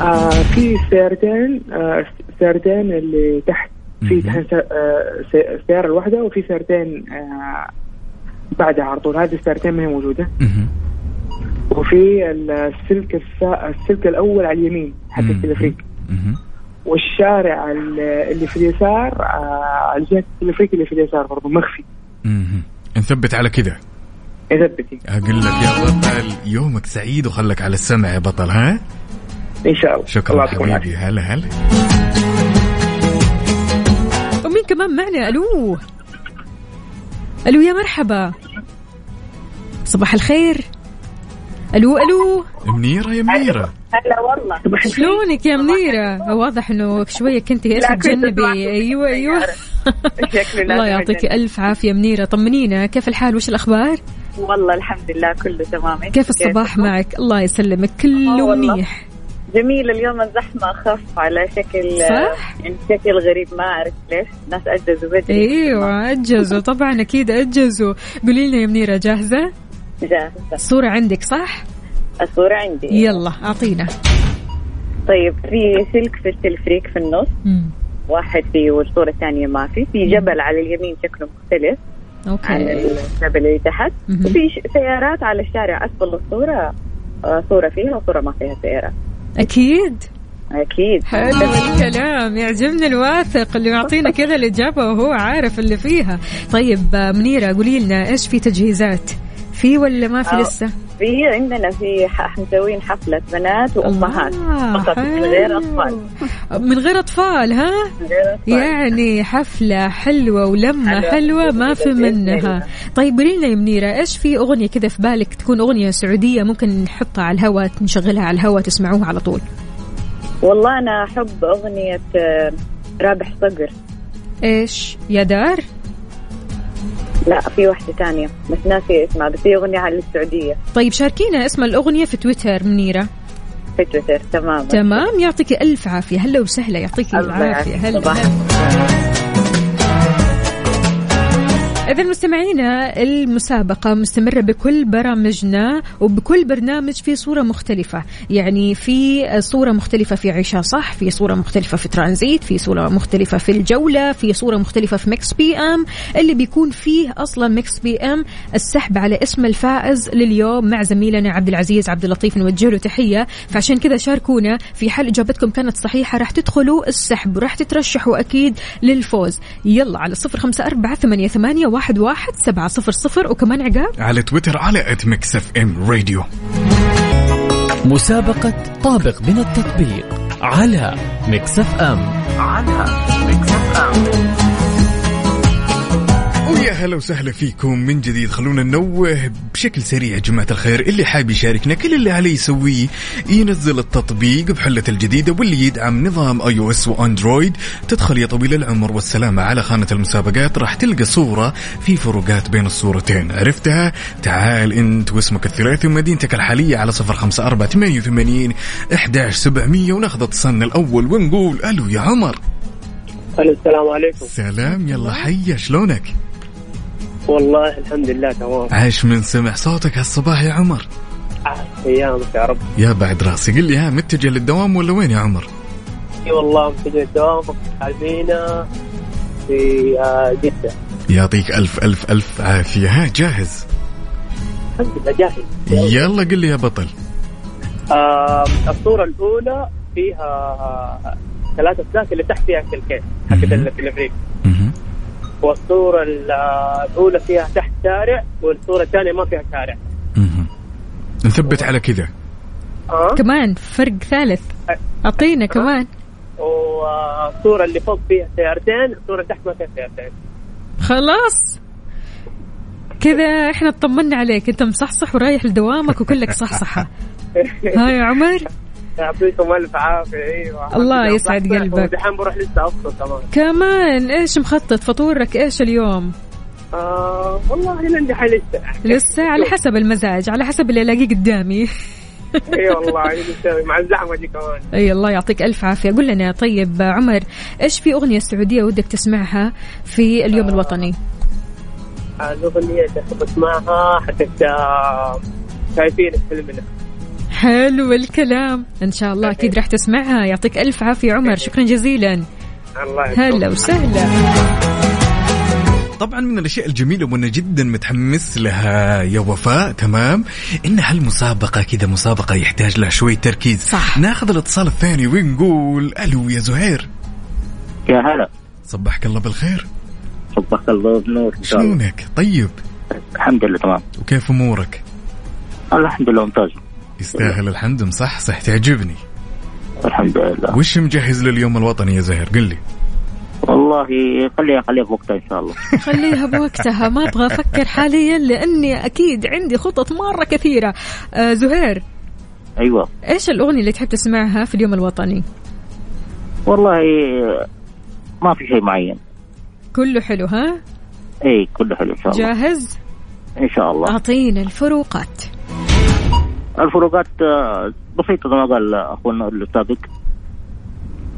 E: آه في سيارتين آه سيارتين اللي تحت في. تحت آه سي- السيارة الواحدة وفي سيارتين آه بعدها على طول هذه السيارتين ما هي
A: موجودة.
E: وفي السلك السا... السلك الأول على اليمين حق. التلفريك. والشارع ال- اللي في اليسار آه على جهه التلفريك اللي في اليسار برضه مخفي.
A: نثبت على كذا
E: يثبتي
A: أقول لك يا بطل يومك سعيد وخلك على السمع يا بطل ها؟
E: إن شاء الله.
A: شكرا
E: الله.
A: حبيبي هلا هلا.
B: ومين كمان معنا ألو. ألو يا مرحبا. صباح الخير. ألو ألو.
A: منيرة يا منيرة.
F: هلا والله.
B: شلونك يا منيرة؟ واضح إنه شوية كنتي
F: إيش
B: تجنبي. أيوه
F: أيوه. [LAUGHS]
B: الله يعطيك. ألف عافية منيرة. طمنينا كيف الحال؟ وش الأخبار؟
F: والله الحمد لله كله تمام.
B: كيف الصباح معك؟ الله يسلمك. كله
F: آه.
B: منيح.
F: جميل اليوم الزحمة أخف على شكل
B: صح؟
F: يعني شكل غريب ما أعرف ليش. الناس أجازوا بدري.
B: أيوه أجزوا. طبعا أكيد أجزوا. قولي لنا يا منيرة جاهزة؟
F: جاهزة.
B: الصورة عندك صح؟
F: الصورة عندي.
B: يلا أعطينا.
F: طيب في سلك في التلفريك في النص.
B: مم.
F: واحد فيه والصورة الثانية ما في. في جبل على اليمين شكله مختلف. عن
B: أوكي
F: الجبل اللي تحت. وفي سيارات على الشارع. أسفل الصورة آه، صورة فيها وصورة ما فيها سيارات
B: أكيد.
F: أكيد.
B: حلو الكلام. يعجبني الواثق اللي يعطينا كذا الإجابة وهو عارف اللي فيها. طيب آه، منيرة قولي لنا إيش في تجهيزات؟ في ولا ما في
F: آه.
B: لسه؟
F: في عندنا في مسوين حفلة بنات وأمهات.
B: الله،
F: فقط من غير أطفال.
B: من غير أطفال ها؟
F: من غير أطفال.
B: يعني حفلة حلوة ولمة
F: حلوة.
B: حلوة ما في منها. طيب قولي لنا يا منيرة إيش في أغنية كذا في بالك تكون أغنية سعودية ممكن نحطها على الهواء نشغلها على الهواء تسمعوها على طول؟
F: والله أنا أحب أغنية آه، رابح صقر.
B: إيش؟ يا دار؟
F: لا في واحدة تانية. بس ناسي اسمها بس هي أغنية على السعودية.
B: طيب شاركينا اسم الأغنية في تويتر منيرة.
F: في تويتر تمام.
B: تمام يعطيك ألف عافية. هلا وسهلا يعطيك العافية. هلا. إذا مستمعينا المسابقة مستمرة بكل برامجنا وبكل برنامج في صورة مختلفة. يعني في صورة مختلفة في عيشها صح في صورة مختلفة في ترانزيت في صورة مختلفة في الجولة في صورة مختلفة في Mix PM. اللي بيكون فيه أصلا Mix PM السحب على اسم الفائز لليوم مع زميلنا عبد العزيز عبد اللطيف نوجه له تحية. فعشان كذا شاركونا. في حال إجابتكم كانت صحيحة راح تدخلوا السحب وراح تترشحوا أكيد للفوز. يلا على صفر خمسة أربعة ثمانية, ثمانية واحد, واحد سبعة صفر صفر وكمان عقاب.
A: على تويتر على at Mix FM Radio.
D: مسابقة طابق من التطبيق على Mix FM.
A: ويا هلا وسهلا فيكم من جديد. خلونا ننوه بشكل سريع يا جماعة الخير. اللي حاب يشاركنا كل اللي عليه يسويه ينزل التطبيق بحلة الجديدة واللي يدعم نظام iOS وأندرويد. تدخل يا طويل العمر والسلامة على خانة المسابقات. راح تلقى صورة في فروقات بين الصورتين. عرفتها؟ تعال أنت واسمك الثلاثي ومدينتك الحالية على صفر خمسة أربعة ثمانية وثمانين احداش سبعمية وناخذ اتصالنا الأول ونقول ألو يا عمر.
E: السلام عليكم.
A: سلام يلا حيا شلونك؟
E: والله الحمد لله تمام.
A: عاش من سمع صوتك هالصباح يا عمر.
E: أيامك يا رب.
A: يا بعد راسي قل لي ها متجه للدوام ولا وين يا عمر؟
E: إي والله متجه الدوام عالمينا في آه، جدة.
A: يعطيك ألف ألف ألف عافية. ها جاهز؟
E: الحمد لله جاهز.
A: يلا قل لي يا بطل.
E: آه الصورة الأولى فيها ثلاثة ثلاثة اللي تحت فيها كلكين حقت
A: مهم.
E: والصورة ال- الأولى فيها تحت شارع والصورة الثانية ما فيها شارع.
A: نثبت على كذا.
E: آه
B: كمان فرق ثالث. أعطينا كمان.
E: والصورة اللي فوق فيها سيارتين الصورة اللي تحت ما فيها سيارتين
B: خلاص. كذا إحنا اطمنا عليك. أنت مصحصح ورايح لدوامك وكلك صحصحة. [LAUGHS] ها يا عمر.
E: يعطيكم ألف عافية أيوه
B: الله يسعد قلبك.
E: ودحين بروح لسه أفطر كمان.
B: كمان إيش مخطط؟ فطورك إيش اليوم؟
E: آه والله لين دحين لسه
B: لسه على حسب المزاج على حسب اللي ألاقيه قدامي.
E: إي [LAUGHS] والله مع الزحمة دي كمان.
B: إي الله يعطيك ألف عافية. قول لنا طيب عمر إيش في أغنية سعودية ودك تسمعها في اليوم الوطني؟
E: الأغنية اللي حقت آه، شايفين فيلمنا
B: حلو الكلام إن شاء الله أكيد راح تسمعها. يعطيك ألف عافية عمر. شكرا جزيلا.
E: الله
B: هلا. وسهلا.
A: طبعا من الأشياء الجميلة وأنا جدا متحمس لها يا وفاء. تمام. إن هالمسابقة كذا مسابقة يحتاج لها شوي تركيز.
B: صح.
A: ناخذ الاتصال الثاني ونقول ألو يا زهير.
G: يا هلا.
A: صبحك الله بالخير.
G: صبحك الله بنور. ان شاء الله
A: شلونك؟ طيب.
G: الحمد لله تمام.
A: وكيف أمورك؟
G: الحمد لله ممتاز.
A: يستاهل الحمد مصحصح تعجبني.
G: الحمد لله.
A: وش مجهز لليوم الوطني يا زهير قل لي.
G: والله خليها خليها في وقتها إن شاء الله. [LAUGHS]
B: خليها بوقتها ما أبغى أفكر حاليا لأني أكيد عندي خطط مرة كثيرة. آه زهير.
G: أيوه.
B: إيش الأغنية اللي تحب تسمعها في اليوم الوطني؟
G: والله ما في شيء معين.
B: كله حلو ها؟
G: اي كله حلو إن شاء الله.
B: جاهز؟
G: إن شاء الله.
B: أعطينا الفروقات.
G: الفروقات آه، بسيطة زي ما قال أخونا السابق.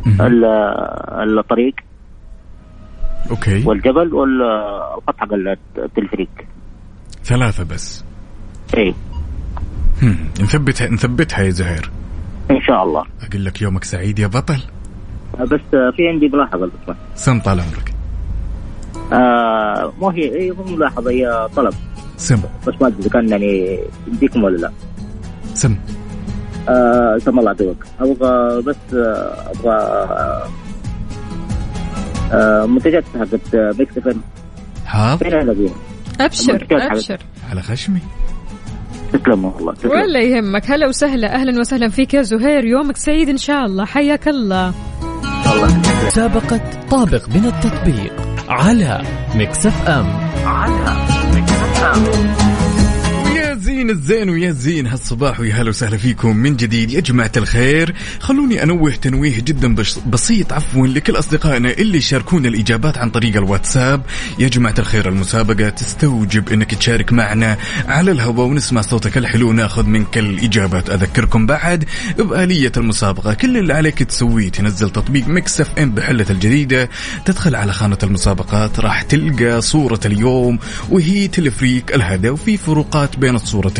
A: مهم.
G: ال- الطريق.
A: okay.
G: والجبل والخط حق التلفريك
A: ثلاثة بس. إي. نثبتها نثبتها يا زهير.
G: إن شاء الله.
A: أقول لك يومك سعيد يا بطل.
G: بس آه، في عندي ملاحظة بس.
A: سم طال عمرك.
G: آه مو هي هي مو ملاحظة هي طلب.
A: سم.
G: بس ما أدري إذا كان يعني يديكم ولا لا.
A: سم
G: آه سم الله يعطيك. أبغى بس آه، أبغى آه، آه منتجات حقت آه، Mix FM
A: حاضر
G: فين الاقيها؟ أبشر
B: أبشر.
A: على خشمي.
G: تسلموا والله تسلم.
B: ولا يهمك. هلا وسهلا أهلا وسهلا فيك يا زهير. يومك سعيد إن شاء الله. حياك الله.
D: مسابقة طابق من التطبيق على
A: Mix FM. الزين ويا زين هالصباح ويا هلا وسهلا فيكم من جديد. يا جماعة الخير خلوني أنوه تنويه جدا بسيط عفوا لكل أصدقائنا اللي يشاركون الإجابات عن طريق الواتساب. يا جماعة الخير المسابقة تستوجب أنك تشارك معنا على الهواء ونسمع صوتك الحلو. وناخذ منك الإجابات. أذكركم بعد بآلية المسابقة. كل اللي عليك تسويه. تنزل تطبيق Mix FM بحلة الجديدة. تدخل على خانة المسابقات. راح تلقى صورة اليوم وهي تلفريك الهدى وفي فروقات بين الصورتين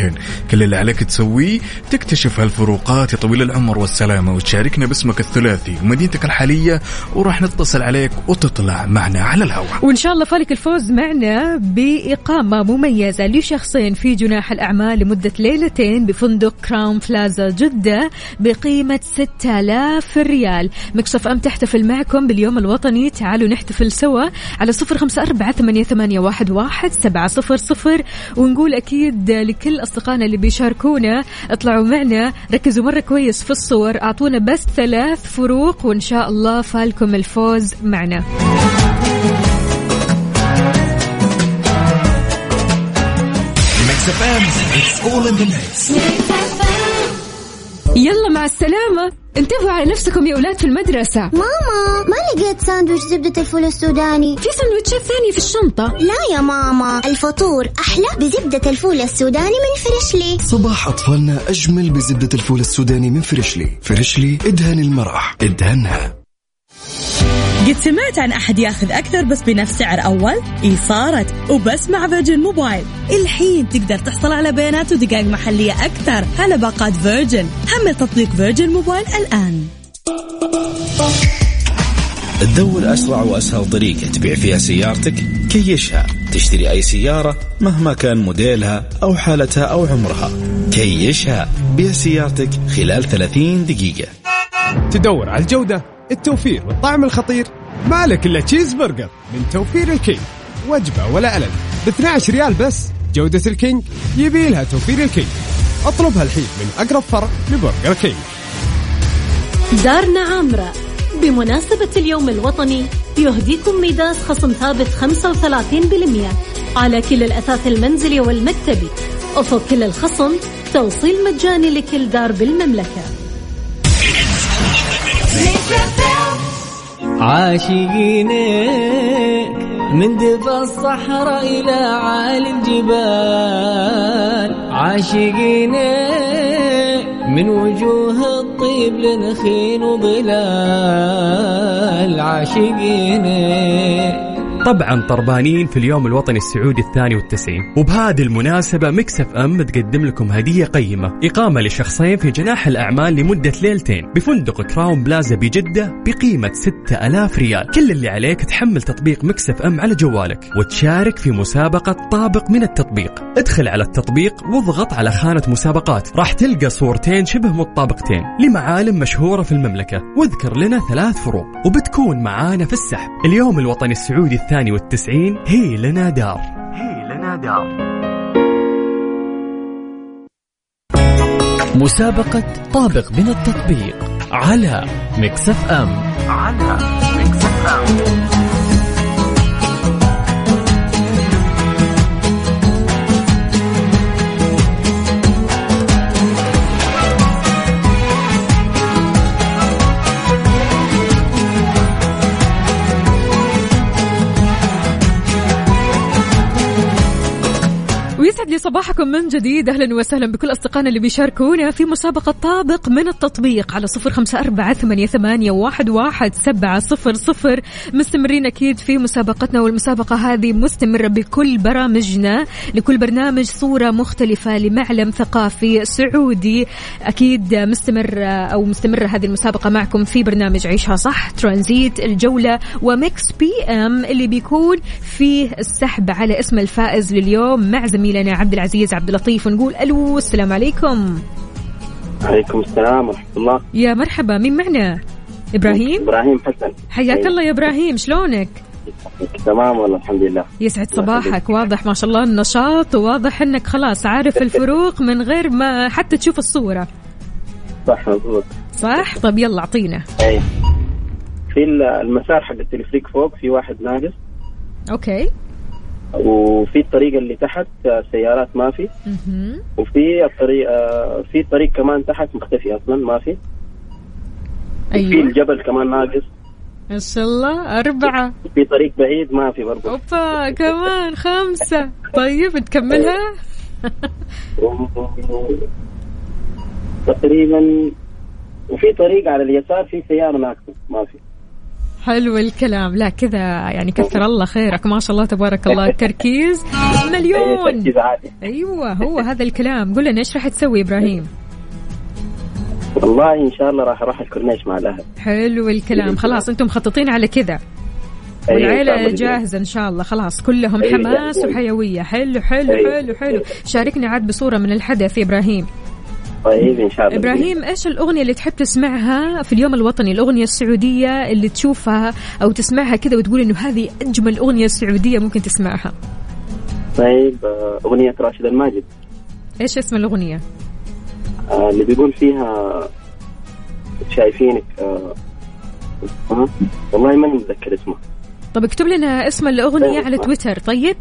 A: كل اللي عليك تسويه تكتشف هالفروقات يا طويل العمر والسلامة وتشاركنا باسمك الثلاثي ومدينتك الحالية وراح نتصل عليك وتطلع معنا على الهواء.
B: وإن شاء الله فالك الفوز معنا بإقامة مميزة لشخصين في جناح الأعمال لمدة ليلتين بفندق Crowne Plaza جدة بقيمة 6000 ريال. Mix FM تحتفل معكم باليوم الوطني. تعالوا نحتفل سوا على صفر خمسة أربعة ثمانية واحد, واحد سبعة صفر صفر. ونقول أكيد لكل أصدقائنا اللي بيشاركونا اطلعوا معنا ركزوا مرة كويس في الصور أعطونا بس ثلاث فروق وإن شاء الله فالكم الفوز معنا. يلا مع السلامة. انتبهوا على نفسكم يا أولاد في المدرسة.
H: ماما ما لقيت ساندويش زبدة الفول السوداني.
B: في سندوتشات ثانية في الشنطة.
H: لا يا ماما الفطور أحلى بزبدة الفول السوداني من Freshly.
I: صباح أطفالنا أجمل بزبدة الفول السوداني من Freshly. Freshly ادهن المرح ادهنها
J: قد سمعت عن أحد ياخذ أكثر بس بنفس سعر أول؟ إي صارت وبس مع Virgin Mobile الحين تقدر تحصل على بيانات ودقائق محلية أكثر على باقات Virgin حمل تطبيق Virgin Mobile الآن.
K: تدور أسرع وأسهل طريقة تبيع فيها سيارتك كيشها. تشتري أي سيارة مهما كان موديلها أو حالتها أو عمرها. كيشها. بيع سيارتك خلال 30 دقيقة.
L: تدور على الجودة.
M: التوفير والطعم الخطير. مالك إلا تشيز برجر من توفير ال King وجبة ولا ألذ ب 12 ريال بس. جودة ال King يبيلها توفير ال King اطلبها الحين من أقرب فرع ل Burger King.
N: دارنا عامرة. بمناسبة اليوم الوطني يهديكم ميداس خصم ثابت 35% على كل الأثاث المنزلي والمكتبي. وفوق كل الخصم توصيل مجاني لكل دار بالمملكة.
O: عاشقينك من دفا الصحراء إلى عالي الجبال عاشقينك من وجوه الطيب لنخين وظلال عاشقينك
P: طبعا طربانين في اليوم الوطني السعودي الثاني والتسعين. وبهذه المناسبة Mix FM تقدم لكم هدية قيمة. إقامة لشخصين في جناح الأعمال لمدة ليلتين بفندق Crowne Plaza بجدة بقيمة 6000 ريال. كل اللي عليك تحمل تطبيق Mix FM على جوالك وتشارك في مسابقة طابق من التطبيق. ادخل على التطبيق واضغط على خانة مسابقات. راح تلقى صورتين شبه متطابقتين لمعالم مشهورة في المملكة. واذكر لنا ثلاث فروق وبتكون معانا في السحب. اليوم الوطني السعودي الثاني والتسعين هي لنا دار. هي لنا دار.
D: مسابقة طابق من التطبيق على Mix FM.
P: على مكسف أم.
B: صباحكم من جديد. أهلا وسهلا بكل أصدقائنا اللي بيشاركونا في مسابقة طابق من التطبيق على صفر أربعة ثمانية, ثمانية واحد, واحد سبعة صفر صفر. مستمرين أكيد في مسابقتنا والمسابقة هذه مستمرة بكل برامجنا لكل برنامج صورة مختلفة لمعلم ثقافي سعودي. أكيد مستمر أو مستمرة هذه المسابقة معكم في برنامج عيشها صح ترانزيت الجولة وميكس بي إم اللي بيكون فيه السحب على اسم الفائز لليوم مع زميلنا عبد العزيز عبد اللطيف ونقول ألو السلام عليكم.
Q: عليكم السلام ورحمة الله.
B: يا مرحبا مين معنا؟ إبراهيم؟
Q: إبراهيم حسن.
B: حياك الله يا إبراهيم شلونك؟
Q: تمام والله الحمد لله.
B: يسعد صباحك واضح ما شاء الله النشاط وواضح إنك خلاص عارف [LAUGHS] الفروق من غير ما حتى تشوف الصورة.
Q: صح مضبوط
B: صح؟ طب يلا أعطينا.
Q: أي في المسار حق التلفريك فوق في واحد ناقص.
B: أوكي.
Q: وفي الطريق اللي تحت آه، سيارات ما في. وفي الطريق آه، في طريق كمان تحت مختفي أصلا ما في. في
B: أيوه.
Q: الجبل كمان ناقص.
B: ما شاء الله أربعة.
Q: في طريق بعيد ما في برضه.
B: أوبا كمان خمسة. طيب تكملها؟
Q: تقريبا وفي طريق على اليسار في سيارة ناقصة ما في.
B: حلو الكلام. لا كذا يعني كثر الله خيرك. ما شاء الله تبارك الله. [LAUGHS] تركيز مليون أيوه هو هذا الكلام. قول لنا إيش راح تسوي إبراهيم؟
Q: والله إن شاء الله راح أروح الكورنيش مع الأهل.
B: حلو الكلام. خلاص أنتم مخططين على كذا. والعيلة. جاهزة إن شاء الله. خلاص كلهم حماس. وحيوية. حلو حلو. حلو حلو. شاركنا عاد بصورة من الحدث يا إبراهيم.
Q: طيب إن شاء الله.
B: إبراهيم إيش الأغنية اللي تحب تسمعها في اليوم الوطني؟ الأغنية السعودية اللي تشوفها أو تسمعها كذا وتقول إنه هذه أجمل أغنية سعودية ممكن تسمعها.
Q: طيب آه، أغنية راشد الماجد.
B: إيش اسم الأغنية؟
Q: آه، اللي بيقول فيها شايفينك آه، آه، والله ماني متذكر اسمه.
B: طب اكتب لنا اسم الأغنية على تويتر طيب؟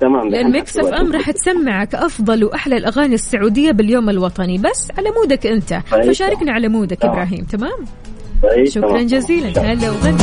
Q: تمام
B: لأن Mix FM راح تسمعك أفضل وأحلى الأغاني السعودية باليوم الوطني بس على mood ك أنت
Q: طيب.
B: فشاركنا على mood ك
Q: تمام.
B: إبراهيم تمام
Q: طيب،
B: شكرا
Q: تمام.
B: جزيلا هلا وغلا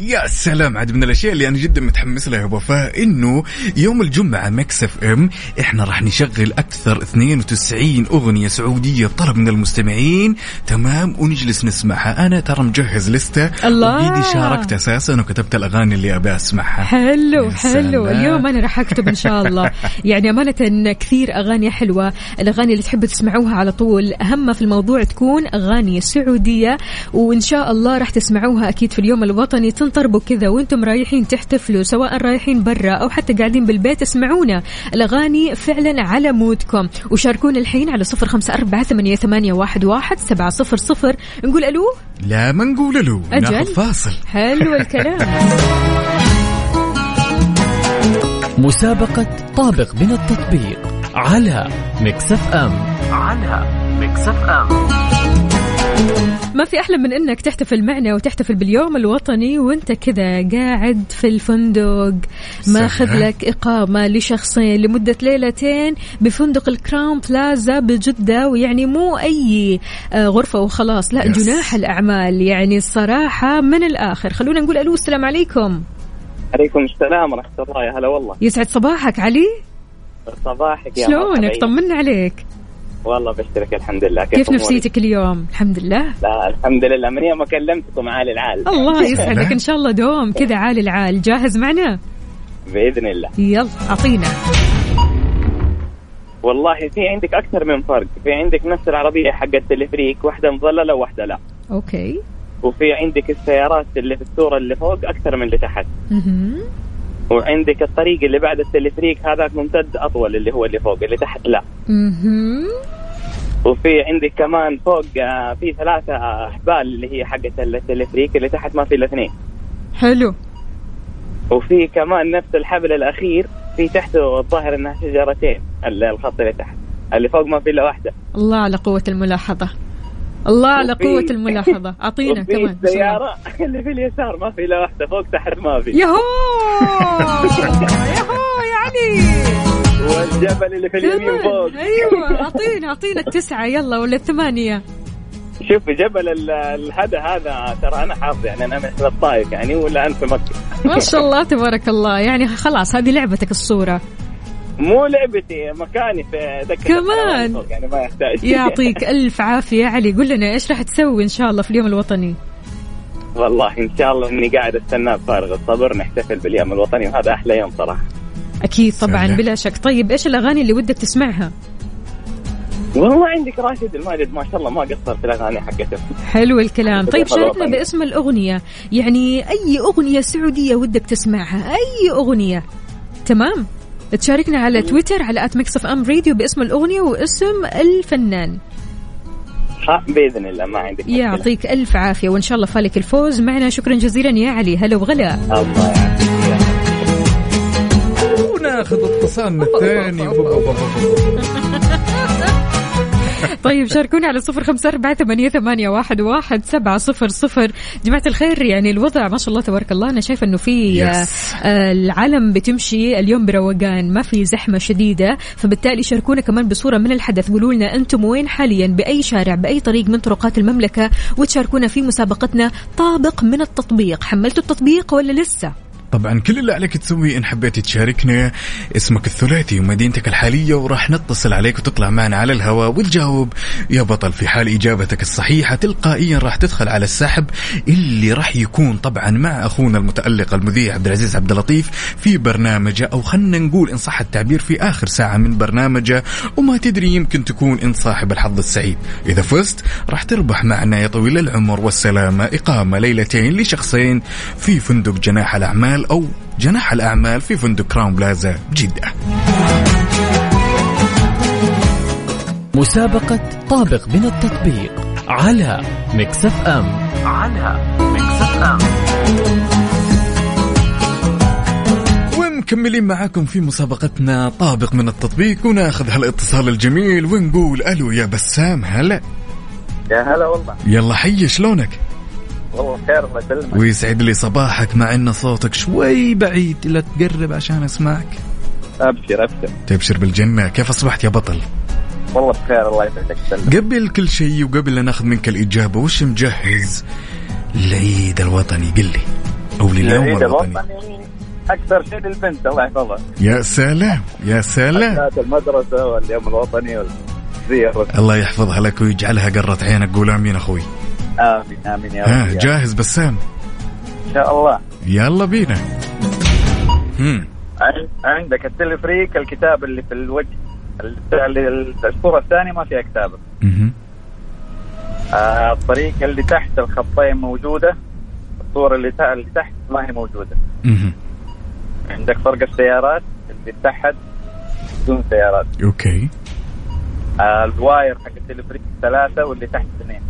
A: يا سلام عاد من الأشياء اللي أنا جدا متحمس لها يا وفاء إنه يوم الجمعة Mix FM إحنا راح نشغل أكثر 92 أغنية سعودية طلب من المستمعين تمام؟ ونجلس نسمعها. أنا ترى مجهز لستة
B: الله.
A: بايدي شاركت أساسا وكتبت الأغاني اللي أبي أسمعها.
B: حلو حلو. اليوم أنا راح أكتب إن شاء الله. [LAUGHS] يعني أمانة كثير أغاني حلوة الأغاني اللي تحبوا تسمعوها على طول. اهم في الموضوع تكون أغاني سعودية وإن شاء الله راح تسمعوها أكيد في اليوم الوطني. تنطربوا كذا وأنتم رايحين تحتفلوا سواء رايحين برا أو حتى قاعدين بالبيت اسمعونا الأغاني فعلا على مودكم. وشاركونا الحين على صفر خمسة أربعة ثمانية, ثمانية واحد, واحد سبعة صفر صفر. نقول ألو؟
A: لا ما نقول له
B: أجل.
A: فاصل.
B: حلو الكلام. [LAUGHS]
D: مسابقة طابق من التطبيق على Mix FM. على Mix FM.
B: ما في أحلى من إنك تحتفل معنا وتحتفل باليوم الوطني وإنت كذا قاعد في الفندق ماخذ. لك إقامة لشخصين لمدة ليلتين بفندق ال Crowne Plaza بجدة ويعني مو أي آه، غرفة وخلاص لا
E: يس.
B: جناح الأعمال. يعني الصراحة من الآخر. خلونا نقول ألو السلام عليكم.
E: عليكم السلام ورحمة الله. يا هلا والله.
B: يسعد صباحك علي؟
E: صباحك يا
B: شلونك. طمنا عليك.
E: والله بشترك الحمد لله.
B: كيف
E: أمورك؟
B: نفسيتك اليوم؟ الحمد لله.
E: لا الحمد لله. من يوم ما كلمتكم عالي العال.
B: الله [LAUGHS] يسعدك. إن شاء الله دوم كذا عالي العال. جاهز معنا؟
E: بإذن الله.
B: يلا أعطينا.
E: والله في عندك أكثر من فرق. في عندك نفس العربية حقت التلفريك واحدة مظللة وواحدة لا.
B: أوكي.
E: وفي عندك السيارات اللي في الصورة اللي فوق أكثر من اللي تحت. وعندك الطريق اللي بعد التلفريك هذاك ممتد أطول اللي هو اللي فوق اللي تحت لا. وفي عندك كمان فوق آه، في ثلاثة أحبال اللي هي حقت التلفريك اللي تحت ما في إلا اثنين.
B: حلو.
E: وفي كمان نفس الحبل الأخير في تحته الظاهر إنها شجرتين ال- الخط اللي تحت. اللي فوق ما في إلا واحدة.
B: الله على قوة الملاحظة. الله على قوة الملاحظة. أعطينا كمان
E: السيارة [LAUGHS] اللي في اليسار ما في إلا واحدة فوق تحت ما في.
B: يهو! [LAUGHS] يهو يا علي
E: والجبل اللي في اليمين. فوق.
B: أيوة أعطينا أعطينا التسعة. يلا ولا الثمانية؟
E: شوف جبل ال- الهدى هذا ترى أنا حافظ يعني أنا من الطائف يعني ولا أنت في مكة
B: ما شاء الله تبارك الله. يعني خلاص هذه لعبتك الصورة.
E: مو لعبتي مكاني في دكة
B: كمان.
E: يعني ما يحتاج.
B: يعطيك [LAUGHS] ألف عافية يا علي. قل لنا إيش راح تسوي إن شاء الله في اليوم الوطني؟
E: والله إن شاء الله إني قاعد استناه بفارغ الصبر نحتفل باليوم الوطني وهذا أحلى يوم صراحة.
B: أكيد طبعا. بلا شك. طيب إيش الأغاني اللي ودك تسمعها؟
E: والله عندك راشد الماجد ما شاء الله ما قصر في الأغاني حقته.
B: حلو الكلام. [LAUGHS] طيب. شاركنا باسم الأغنية. يعني أي أغنية سعودية ودك تسمعها؟ أي أغنية؟ تمام؟ تشاركنا على تويتر على at Mix FM Radio باسم الأغنية واسم الفنان.
E: ها بإذن الله ما عندك.
B: يعطيك ألف عافية وإن شاء الله فالك الفوز. معنا شكرا جزيلا يا علي هلا وغلا.
E: الله يعافيك.
A: وناخذ اتصالنا الثاني. [LAUGHS] [LAUGHS]
B: طيب شاركونا على صفر خمسة أربعة ثمانية, ثمانية واحد, واحد سبعة صفر صفر. جماعة الخير يعني الوضع ما شاء الله تبارك الله. أنا شايفة أنه في. آه، العالم بتمشي اليوم بروقان ما في زحمة شديدة. فبالتالي شاركونا كمان بصورة من الحدث. قولوا لنا أنتم وين حاليا؟ بأي شارع بأي طريق من طرقات المملكة؟ وتشاركونا في مسابقتنا طابق من التطبيق. حملتوا التطبيق ولا لسه؟
A: طبعا كل اللي عليك تسويه إن حبيت تشاركنا اسمك الثلاثي ومدينتك الحالية وراح نتصل عليك وتطلع معنا على الهواء وتجاوب يا بطل في حال إجابتك الصحيحة تلقائيا راح تدخل على السحب اللي راح يكون طبعا مع أخونا المتألق المذيع عبد العزيز عبد اللطيف في برنامجه. أو خلنا نقول إن صح التعبير في آخر ساعة من برنامجه. وما تدري يمكن تكون انت صاحب الحظ السعيد. إذا فزت راح تربح معنا يا طويل العمر. والسلامة إقامة ليلتين لشخصين في فندق جناح الأعمال. أو جناح الأعمال في فندق Crowne Plaza بجده
D: مسابقة طابق من التطبيق على Mix FM. على Mix FM.
A: ومكملين معاكم في مسابقتنا طابق من التطبيق وناخذ هالاتصال الجميل ونقول ألو يا بسام هلا.
E: يا هلا والله.
A: يلا حي شلونك؟
E: والله بخير الله يسلمك
A: ويسعد لي صباحك مع إن صوتك شوي بعيد لا تقرب عشان أسمعك.
E: أبشر أبشر.
A: تبشر بالجنة. كيف أصبحت يا بطل؟
E: والله بخير الله يسعدك.
A: قبل كل شيء وقبل لا نأخذ منك الإجابة وش مجهز؟ للعيد الوطني قل لي. أو لليوم
E: العيد
A: الوطني.
E: الوطني أكثر شيء للبنت الله يحفظها.
A: يا سلام يا سلام.
E: المدرسة واليوم الوطني والزي الرسم
A: الله يحفظها لك ويجعلها قرة عينك. قول آمين أخوي.
E: آمين آمين يا رب
A: جاهز بسام؟
E: إن شاء الله.
A: يلا بينا. هم.
E: عندك التلفريك الكتاب اللي في الوجه ال- اللي- الصورة الثانية ما فيها كتابه
A: مهم.
E: آه الطريق اللي تحت الخطين موجودة الصورة اللي, تا- اللي تحت ما هي موجودة.
A: مهم.
E: عندك فرق السيارات اللي تحت بدون سيارات.
A: Okay.
E: آه ال wire حق التلفريك ثلاثة واللي تحت اثنين.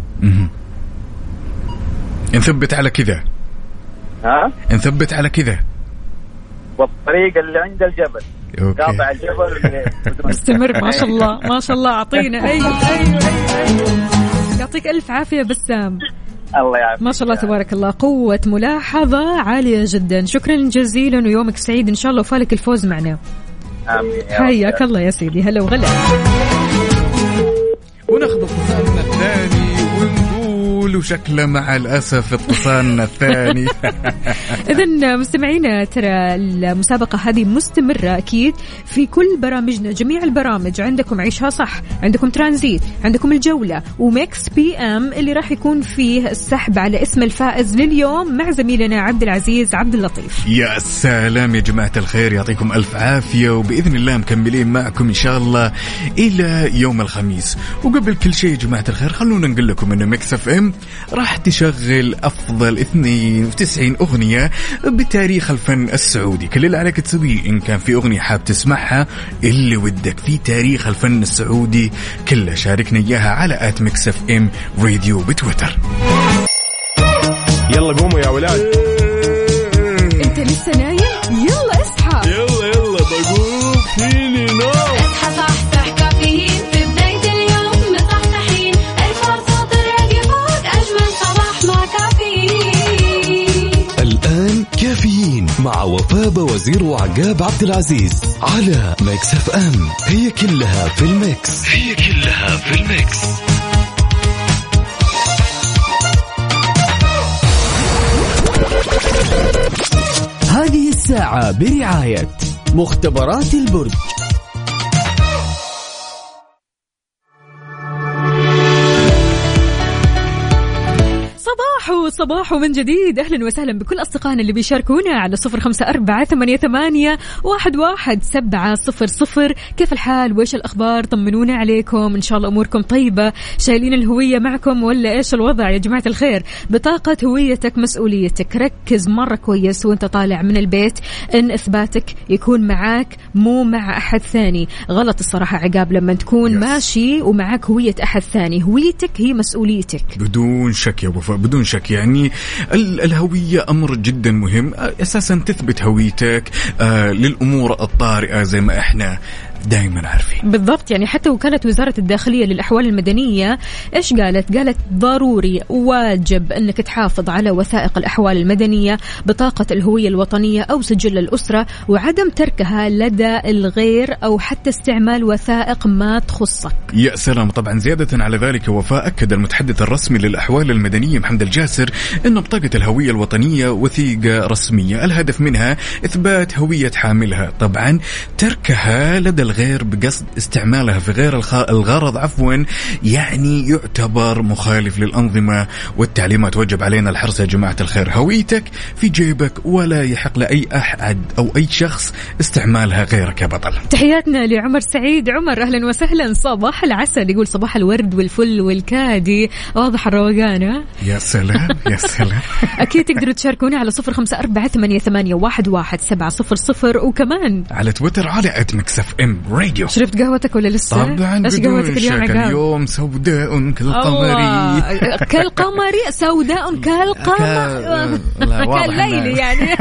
A: نثبت على كذا.
E: ها؟
A: نثبت على كذا.
E: والطريق اللي عند الجبل.
A: Okay.
E: قاطع الجبل
B: استمر [LAUGHS] ما شاء الله ما شاء الله أعطينا. أيوه أيوه أيوه يعطيك ألف عافية بسام.
E: الله يعافيك.
B: ما شاء الله تبارك الله. قوة ملاحظة عالية جدا. شكرا جزيلا ويومك سعيد. إن شاء الله وفالك الفوز معنا.
E: رب.
B: حياك الله يا سيدي. هلا وغلا.
A: وناخذ اتصالنا الثاني ونقول وشكله مع الأسف اتصالنا [LAUGHS] الثاني.
B: إذا مستمعينا ترى المسابقة هذه مستمرة أكيد في كل برامجنا جميع البرامج عندكم عيشها صح عندكم ترانزيت عندكم الجولة و Mix PM اللي راح يكون فيه السحب على اسم الفائز لليوم مع زميلنا عبد العزيز عبد اللطيف.
A: يا سلام يا جماعة الخير يعطيكم ألف عافية وبإذن الله مكملين معكم إن شاء الله إلى يوم الخميس. وقبل كل شيء يا جماعة الخير خلونا نقول لكم أن Mix FM راح تشغل أفضل 92 أغنية بتاريخ الفن السعودي. كل اللي عليك تسويه إن كان في أغنية حاب تسمعها اللي ودك في تاريخ الفن السعودي. كله شاركنا إياها على at Mix FM Radio بتويتر.
L: يلا قوموا يا ولاد.
B: أنت لسه نايم؟
R: كافيين مع
I: وفاء وزير وعقاب عبد العزيز على Mix FM هي كلها في ال Mix. هي كلها في ال Mix.
D: هذه الساعة برعاية مختبرات البرج.
B: صباحو صباحو من جديد. أهلا وسهلا بكل أصدقائنا اللي بيشاركونا على صفر خمسة أربعة ثمانية, ثمانية واحد, واحد سبعة صفر صفر. كيف الحال؟ وإيش الأخبار؟ طمنونا عليكم. إن شاء الله أموركم طيبة. شايلين الهوية معكم ولا إيش الوضع يا جماعة الخير؟ بطاقة هويتك مسؤوليتك. ركز مرة كويس وأنت طالع من البيت. إن إثباتك يكون معاك مو مع أحد ثاني. غلط الصراحة عقاب لما تكون
A: Yes.
B: ماشي ومعاك هوية أحد ثاني. هويتك هي مسؤوليتك.
A: بدون شك يا وفاء بدون شك. يعني ال- الهوية أمر جدا مهم. أساسا تثبت هويتك آه للأمور الطارئة زي ما إحنا دائما عارفين.
B: بالضبط يعني حتى وكالة وزارة الداخلية للأحوال المدنية إيش قالت؟ قالت ضروري واجب أنك تحافظ على وثائق الأحوال المدنية بطاقة الهوية الوطنية أو سجل الأسرة وعدم تركها لدى الغير أو حتى استعمال وثائق ما تخصك.
A: يا سلام. طبعا زيادة على ذلك وفاء أكد المتحدث الرسمي للأحوال المدنية محمد الجاسر أن بطاقة الهوية الوطنية وثيقة رسمية. الهدف منها إثبات هوية حاملها. طبعا تركها لدى الغير بقصد استعمالها في غير. الغرض عفوا يعني يعتبر مخالف للأنظمة والتعليمات وجب علينا الحرص يا جماعة الخير. هويتك في جيبك ولا يحق لأي أحد أو أي شخص استعمالها غيرك يا بطل.
B: تحياتنا لعمر سعيد. عمر أهلا وسهلا. صباح العسل. يقول صباح الورد والفل والكادي. واضح الروقان؟
A: يا سلام يا سلام. [LAUGHS]
B: أكيد تقدروا تشاركونا على صفر خمسة أربعة ثمانية, ثمانية واحد, واحد سبعة صفر صفر. وكمان
A: على تويتر على ادمكس اف ام راديو.
B: شربت قهوتك ولا لسه؟
A: طبعا إيش
B: قهوتك اليوم عقاب؟
A: اليوم سوداء كالقمر.
B: كالقمر سوداء كالقمر. كالليل يعني. [LAUGHS]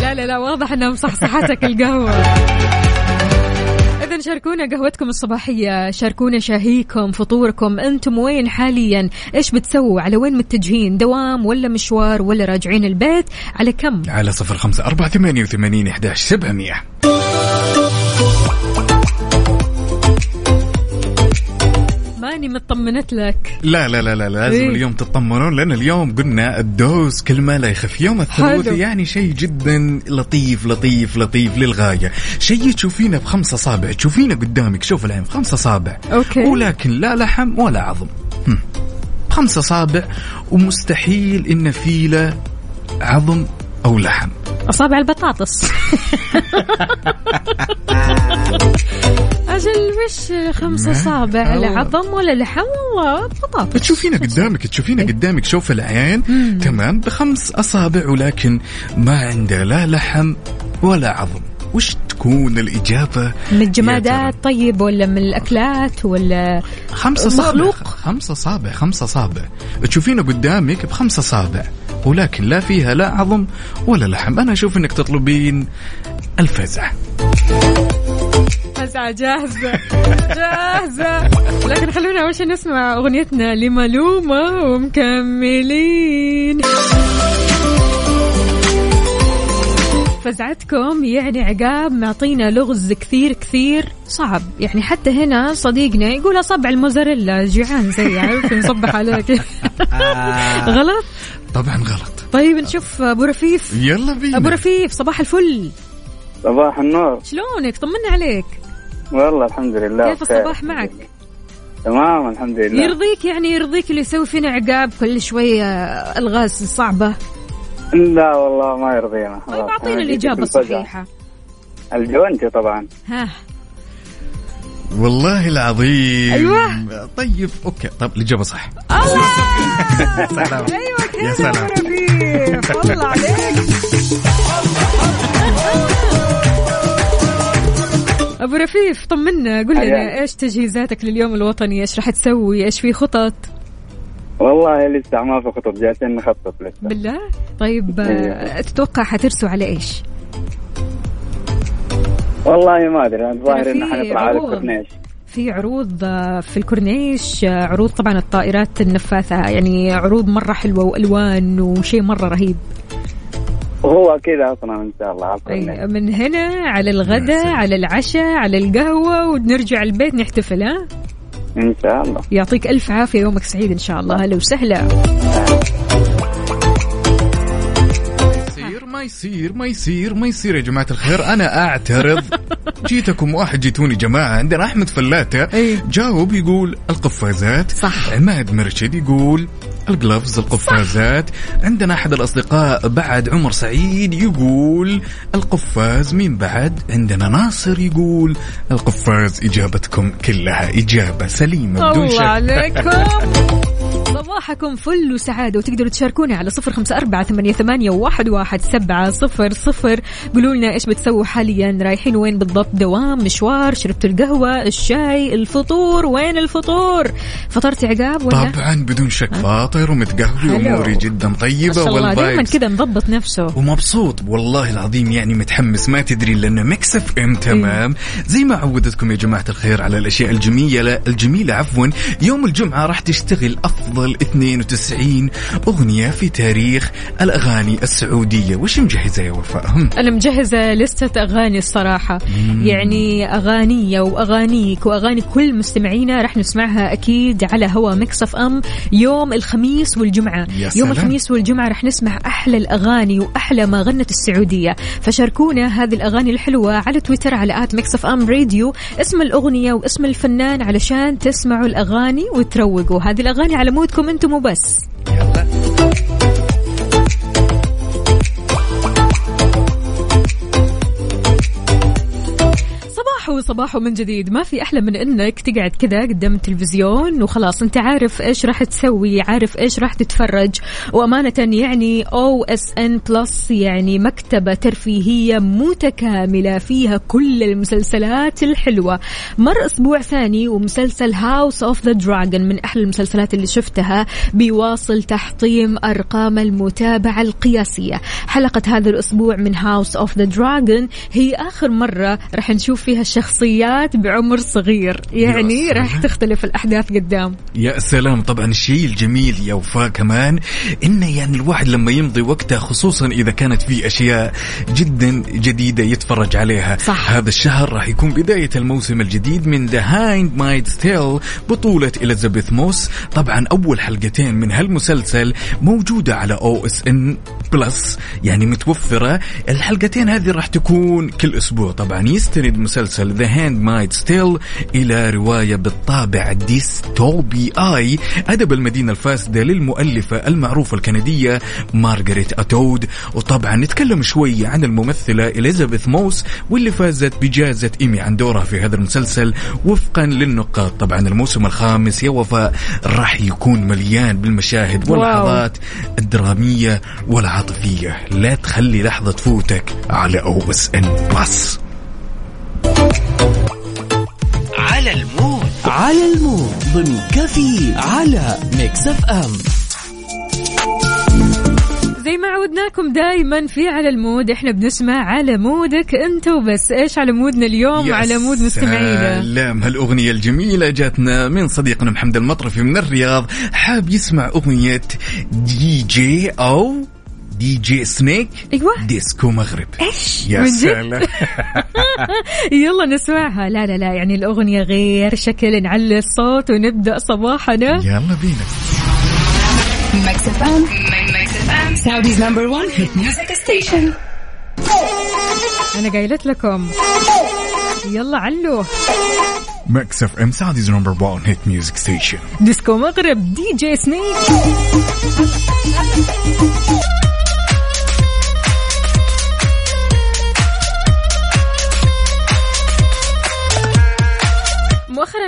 B: لا لا لا واضح انها مصحصحتك القهوة. شاركونا قهوتكم الصباحية شاركونا شاهيكم فطوركم أنتم وين حاليا؟ إيش بتسووا؟ على وين متجهين؟ دوام ولا مشوار ولا راجعين البيت؟ على كم؟
A: على صفر خمسة أربعة ثمانية وثمانين إحداش سبعمية.
B: ماني مطمنت لك
A: لا لا لا لا لازم
B: إيه؟
A: اليوم تطمنون لأن اليوم قلنا ال dose كل ما لا يخف يوم الثلاث. يعني شيء جدا لطيف لطيف لطيف للغاية شيء تشوفينه بخمسة أصابع تشوفينه قدامك شوف العين بخمسة أصابع
B: okay.
A: ولكن لا لحم ولا عظم هم. خمسة أصابع ومستحيل إن في له عظم أو لحم
B: أصابع البطاطس [LAUGHS] أجل وش خمس
A: ما-
B: أصابع؟
A: أوه.
B: لا عظم ولا لحم والله بطاطس.
A: تشوفينه قدامك تشوفينه قدامك شوف العين
B: مم.
A: تمام بخمس أصابع ولكن ما عنده لا لحم ولا عظم. وش تكون الإجابة؟
B: من الجمادات طيب ولا من الأكلات ولا
A: خمسة أصابع
B: مخلوق؟
A: خمسة أصابع خمسة أصابع. تشوفينه قدامك بخمسة أصابع. ولكن لا فيها لا عظم ولا لحم. أنا أشوف أنك تطلبين الفزع.
B: فزعة جاهزة. جاهزة. لكن خلونا أول شيء نسمع أغنيتنا لملومة ومكملين. فزعتكم يعني عقاب معطينا لغز كثير كثير صعب. يعني حتى هنا صديقنا يقول أصبع الموزاريلا جيعان زي عارف نصبح عليك. [LAUGHS] غلط؟
A: طبعا غلط.
B: طيب نشوف أبو رفيف.
A: يلا بينا.
B: أبو رفيف صباح الفل.
E: صباح النور.
B: شلونك؟ طمنا عليك.
E: والله الحمد لله
B: كيف. الصباح معك؟
E: تمام الحمد لله.
B: يرضيك يعني يرضيك اللي يسوي فينا عقاب كل شوية ألغاز صعبة؟
E: لا والله ما يرضينا.
B: طيب أعطينا الإجابة الصحيحة.
E: الجوانتي طبعا.
B: ها.
A: والله العظيم.
B: أيوة.
A: طيب okay. طب الإجابة صح. [LAUGHS] سلام.
B: أيوة
A: يا سلام.
B: والله عليك. [LAUGHS] أبو رفيف طمنا. قل لنا. إيش تجهيزاتك لليوم الوطني؟ إيش راح تسوي؟ إيش في خطط؟
E: والله لسه ما في خطط جالسين نخطط لسه.
B: بالله؟ طيب آه،
E: أيوة.
B: تتوقع حترسوا على إيش؟
E: والله ما أدري الظاهر
B: إنه
E: حنطلع على. الكورنيش.
B: في عروض آه، في الكورنيش آه، عروض طبعا الطائرات النفاثة. يعني عروض مرة حلوة وألوان وشيء مرة رهيب.
E: وهو كذا أصلا إن شاء الله
B: من هنا على الغداء على العشاء على القهوة ونرجع البيت نحتفل ها؟
E: إن شاء الله.
B: يعطيك ألف عافية يومك سعيد إن شاء الله. هلا وسهلا.
A: ما يصير ما يصير ما يصير يا جماعة الخير. أنا أعترض. [LAUGHS] جيتكم واحد جيتوني جماعة عندنا أحمد فلاتة. جاوب يقول القفازات.
B: صح.
A: عماد مرشد يقول الجلفز القفازات. عندنا أحد الأصدقاء بعد عمر سعيد يقول القفاز مين بعد. عندنا ناصر يقول القفاز إجابتكم كلها إجابة سليمة بدون
B: الله
A: شك.
B: عليكم. [LAUGHS] صباحكم فل وسعادة. وتقدروا تشاركونا على صفر خمسة أربعة ثمانية, واحد, واحد سبعة صفر صفر. قولوا لنا إيش بتسووا حاليا. رايحين وين بالضبط؟ دوام مشوار شربتوا القهوة الشاي الفطور. وين الفطور؟ فطرتي عقاب ولا؟
A: طبعا بدون شك. فاطر ومتقهوي. أموري جدا طيبة
B: شاء الله. دائما كذا مضبط نفسه.
A: ومبسوط. والله العظيم يعني متحمس. ما تدري لأن Mix FM تمام. زي ما عودتكم يا جماعة الخير على الأشياء الجميلة الجميلة عفوا. يوم الجمعة راح تشتغل أفضل 92 أغنية في تاريخ الأغاني السعودية. وش مجهزة يا وفاء؟
B: أنا مجهزة لستة أغاني الصراحة. يعني أغانية وأغانيك وأغاني كل مستمعينا راح نسمعها أكيد على هوا Mix FM يوم الخميس والجمعة.
A: يا
B: يوم. الخميس والجمعة راح نسمع أحلى الأغاني وأحلى ما غنت السعودية. فشاركونا هذه الأغاني الحلوة على تويتر على at Mix FM Radio اسم الأغنية واسم الفنان علشان تسمعوا الأغاني وتروقوا. هذه الأغاني على مودكم أنتم وبس. صباحو صباحو من جديد. ما في أحلى من إنك تقعد كذا قدام التلفزيون وخلاص. أنت عارف إيش راح تسوي عارف إيش راح تتفرج. وأمانة يعني OSN Plus يعني مكتبة ترفيهية متكاملة فيها كل المسلسلات الحلوة. مر أسبوع ثاني ومسلسل House of the Dragon من أحلى المسلسلات اللي شفتها بيواصل تحطيم أرقام المتابعة القياسية. حلقة هذا الأسبوع من House of the Dragon هي آخر مرة راح نشوف فيها الشخصيات بعمر صغير. يعني راح تختلف الأحداث قدام.
A: يا سلام. طبعا الشيء الجميل يا وفاء كمان إنه يعني الواحد لما يمضي وقته خصوصا إذا كانت في أشياء جدا جديدة يتفرج عليها.
B: صح.
A: هذا الشهر راح يكون بداية الموسم الجديد من The Handmaid's Tale بطولة إليزابيث موس. طبعا أول حلقتين من هالمسلسل موجودة على OSN Plus يعني متوفرة. الحلقتين هذه راح تكون كل أسبوع. طبعا يستند مسلسل The Handmaid's Tale إلى رواية بالطابع الديستوبي أي أدب المدينة الفاسدة للمؤلفة المعروفة الكندية مارغريت أتود. وطبعا نتكلم شوي عن الممثلة إليزابيث موس واللي فازت بجائزة إيمي عن دورها في هذا المسلسل. وفقا للنقاد طبعا الموسم الخامس يا وفاء راح يكون مليان بالمشاهد. واللحظات الدرامية والعاطفية. لا تخلي لحظة تفوتك على OSN Plus
D: على المود. على المود ضمن كفي على Mix FM.
B: زي ما عودناكم دايما في على المود إحنا بنسمع على مودك أنت وبس. إيش على مودنا اليوم؟
A: يا
B: على مود مستمعينا.
A: سلام. هالأغنية الجميلة جاتنا من صديقنا محمد المطرفي من الرياض حاب يسمع أغنية دي جي أو DJ Snake
B: إيوه.
A: ديسكو مغرب.
B: إيش؟
A: يا؟ سلام. [LAUGHS]
B: يلا نسمعها. لا لا لا يعني الأغنية غير شكل نعلي الصوت ونبدأ صباحنا.
A: يلا بينا.
R: Mix FM. Mix FM. Saudi's number one hit music station.
B: أنا قايلت لكم. يلا علو.
A: Mix FM Saudi's number 1 hit music station
B: ديسكو مغرب DJ Snake.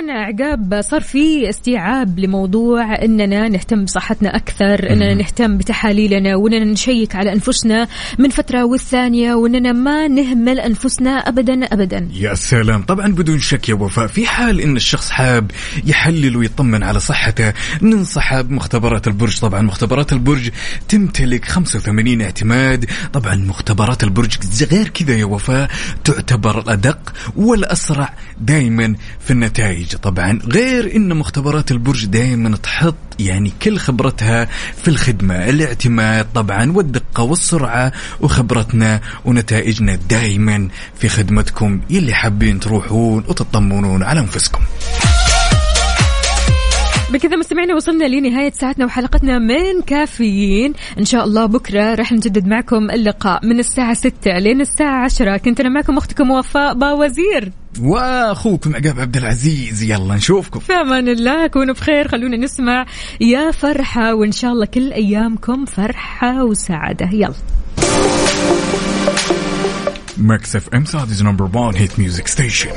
B: مؤخرا عقاب صار في استيعاب لموضوع إننا نهتم بصحتنا أكثر إننا نهتم بتحاليلنا وإننا نشيك على أنفسنا من فترة والثانية وإننا ما نهمل أنفسنا ابدا ابدا.
A: يا سلام. طبعا بدون شك يا وفاء في حال إن الشخص حاب يحلل ويطمن على صحته ننصحه بمختبرات البرج. طبعا مختبرات البرج تمتلك 85 اعتماد. طبعا مختبرات البرج غير كذا يا وفاء تعتبر الأدق والأسرع دائما في النتائج. طبعا غير إن مختبرات البرج دائما تحط يعني كل خبرتها في الخدمة الاعتماد طبعا والدقة والسرعة وخبرتنا ونتائجنا دائما في خدمتكم يلي حابين تروحون وتطمنون على أنفسكم.
B: بكذا مستمعينا وصلنا لنهاية ساعتنا وحلقتنا من كافيين. إن شاء الله بكرة راح نجدد معكم اللقاء من الساعة 6 لين الساعة 10 كنت أنا معكم أختكم وفاء باوزير.
A: وأخوكم عقاب عبد العزيز. يلا نشوفكم.
B: في أمان الله كونوا بخير. خلونا نسمع يا فرحة وإن شاء الله كل أيامكم فرحة وسعادة. يلا.
A: Mix FM Saudi's number 1 hit music station.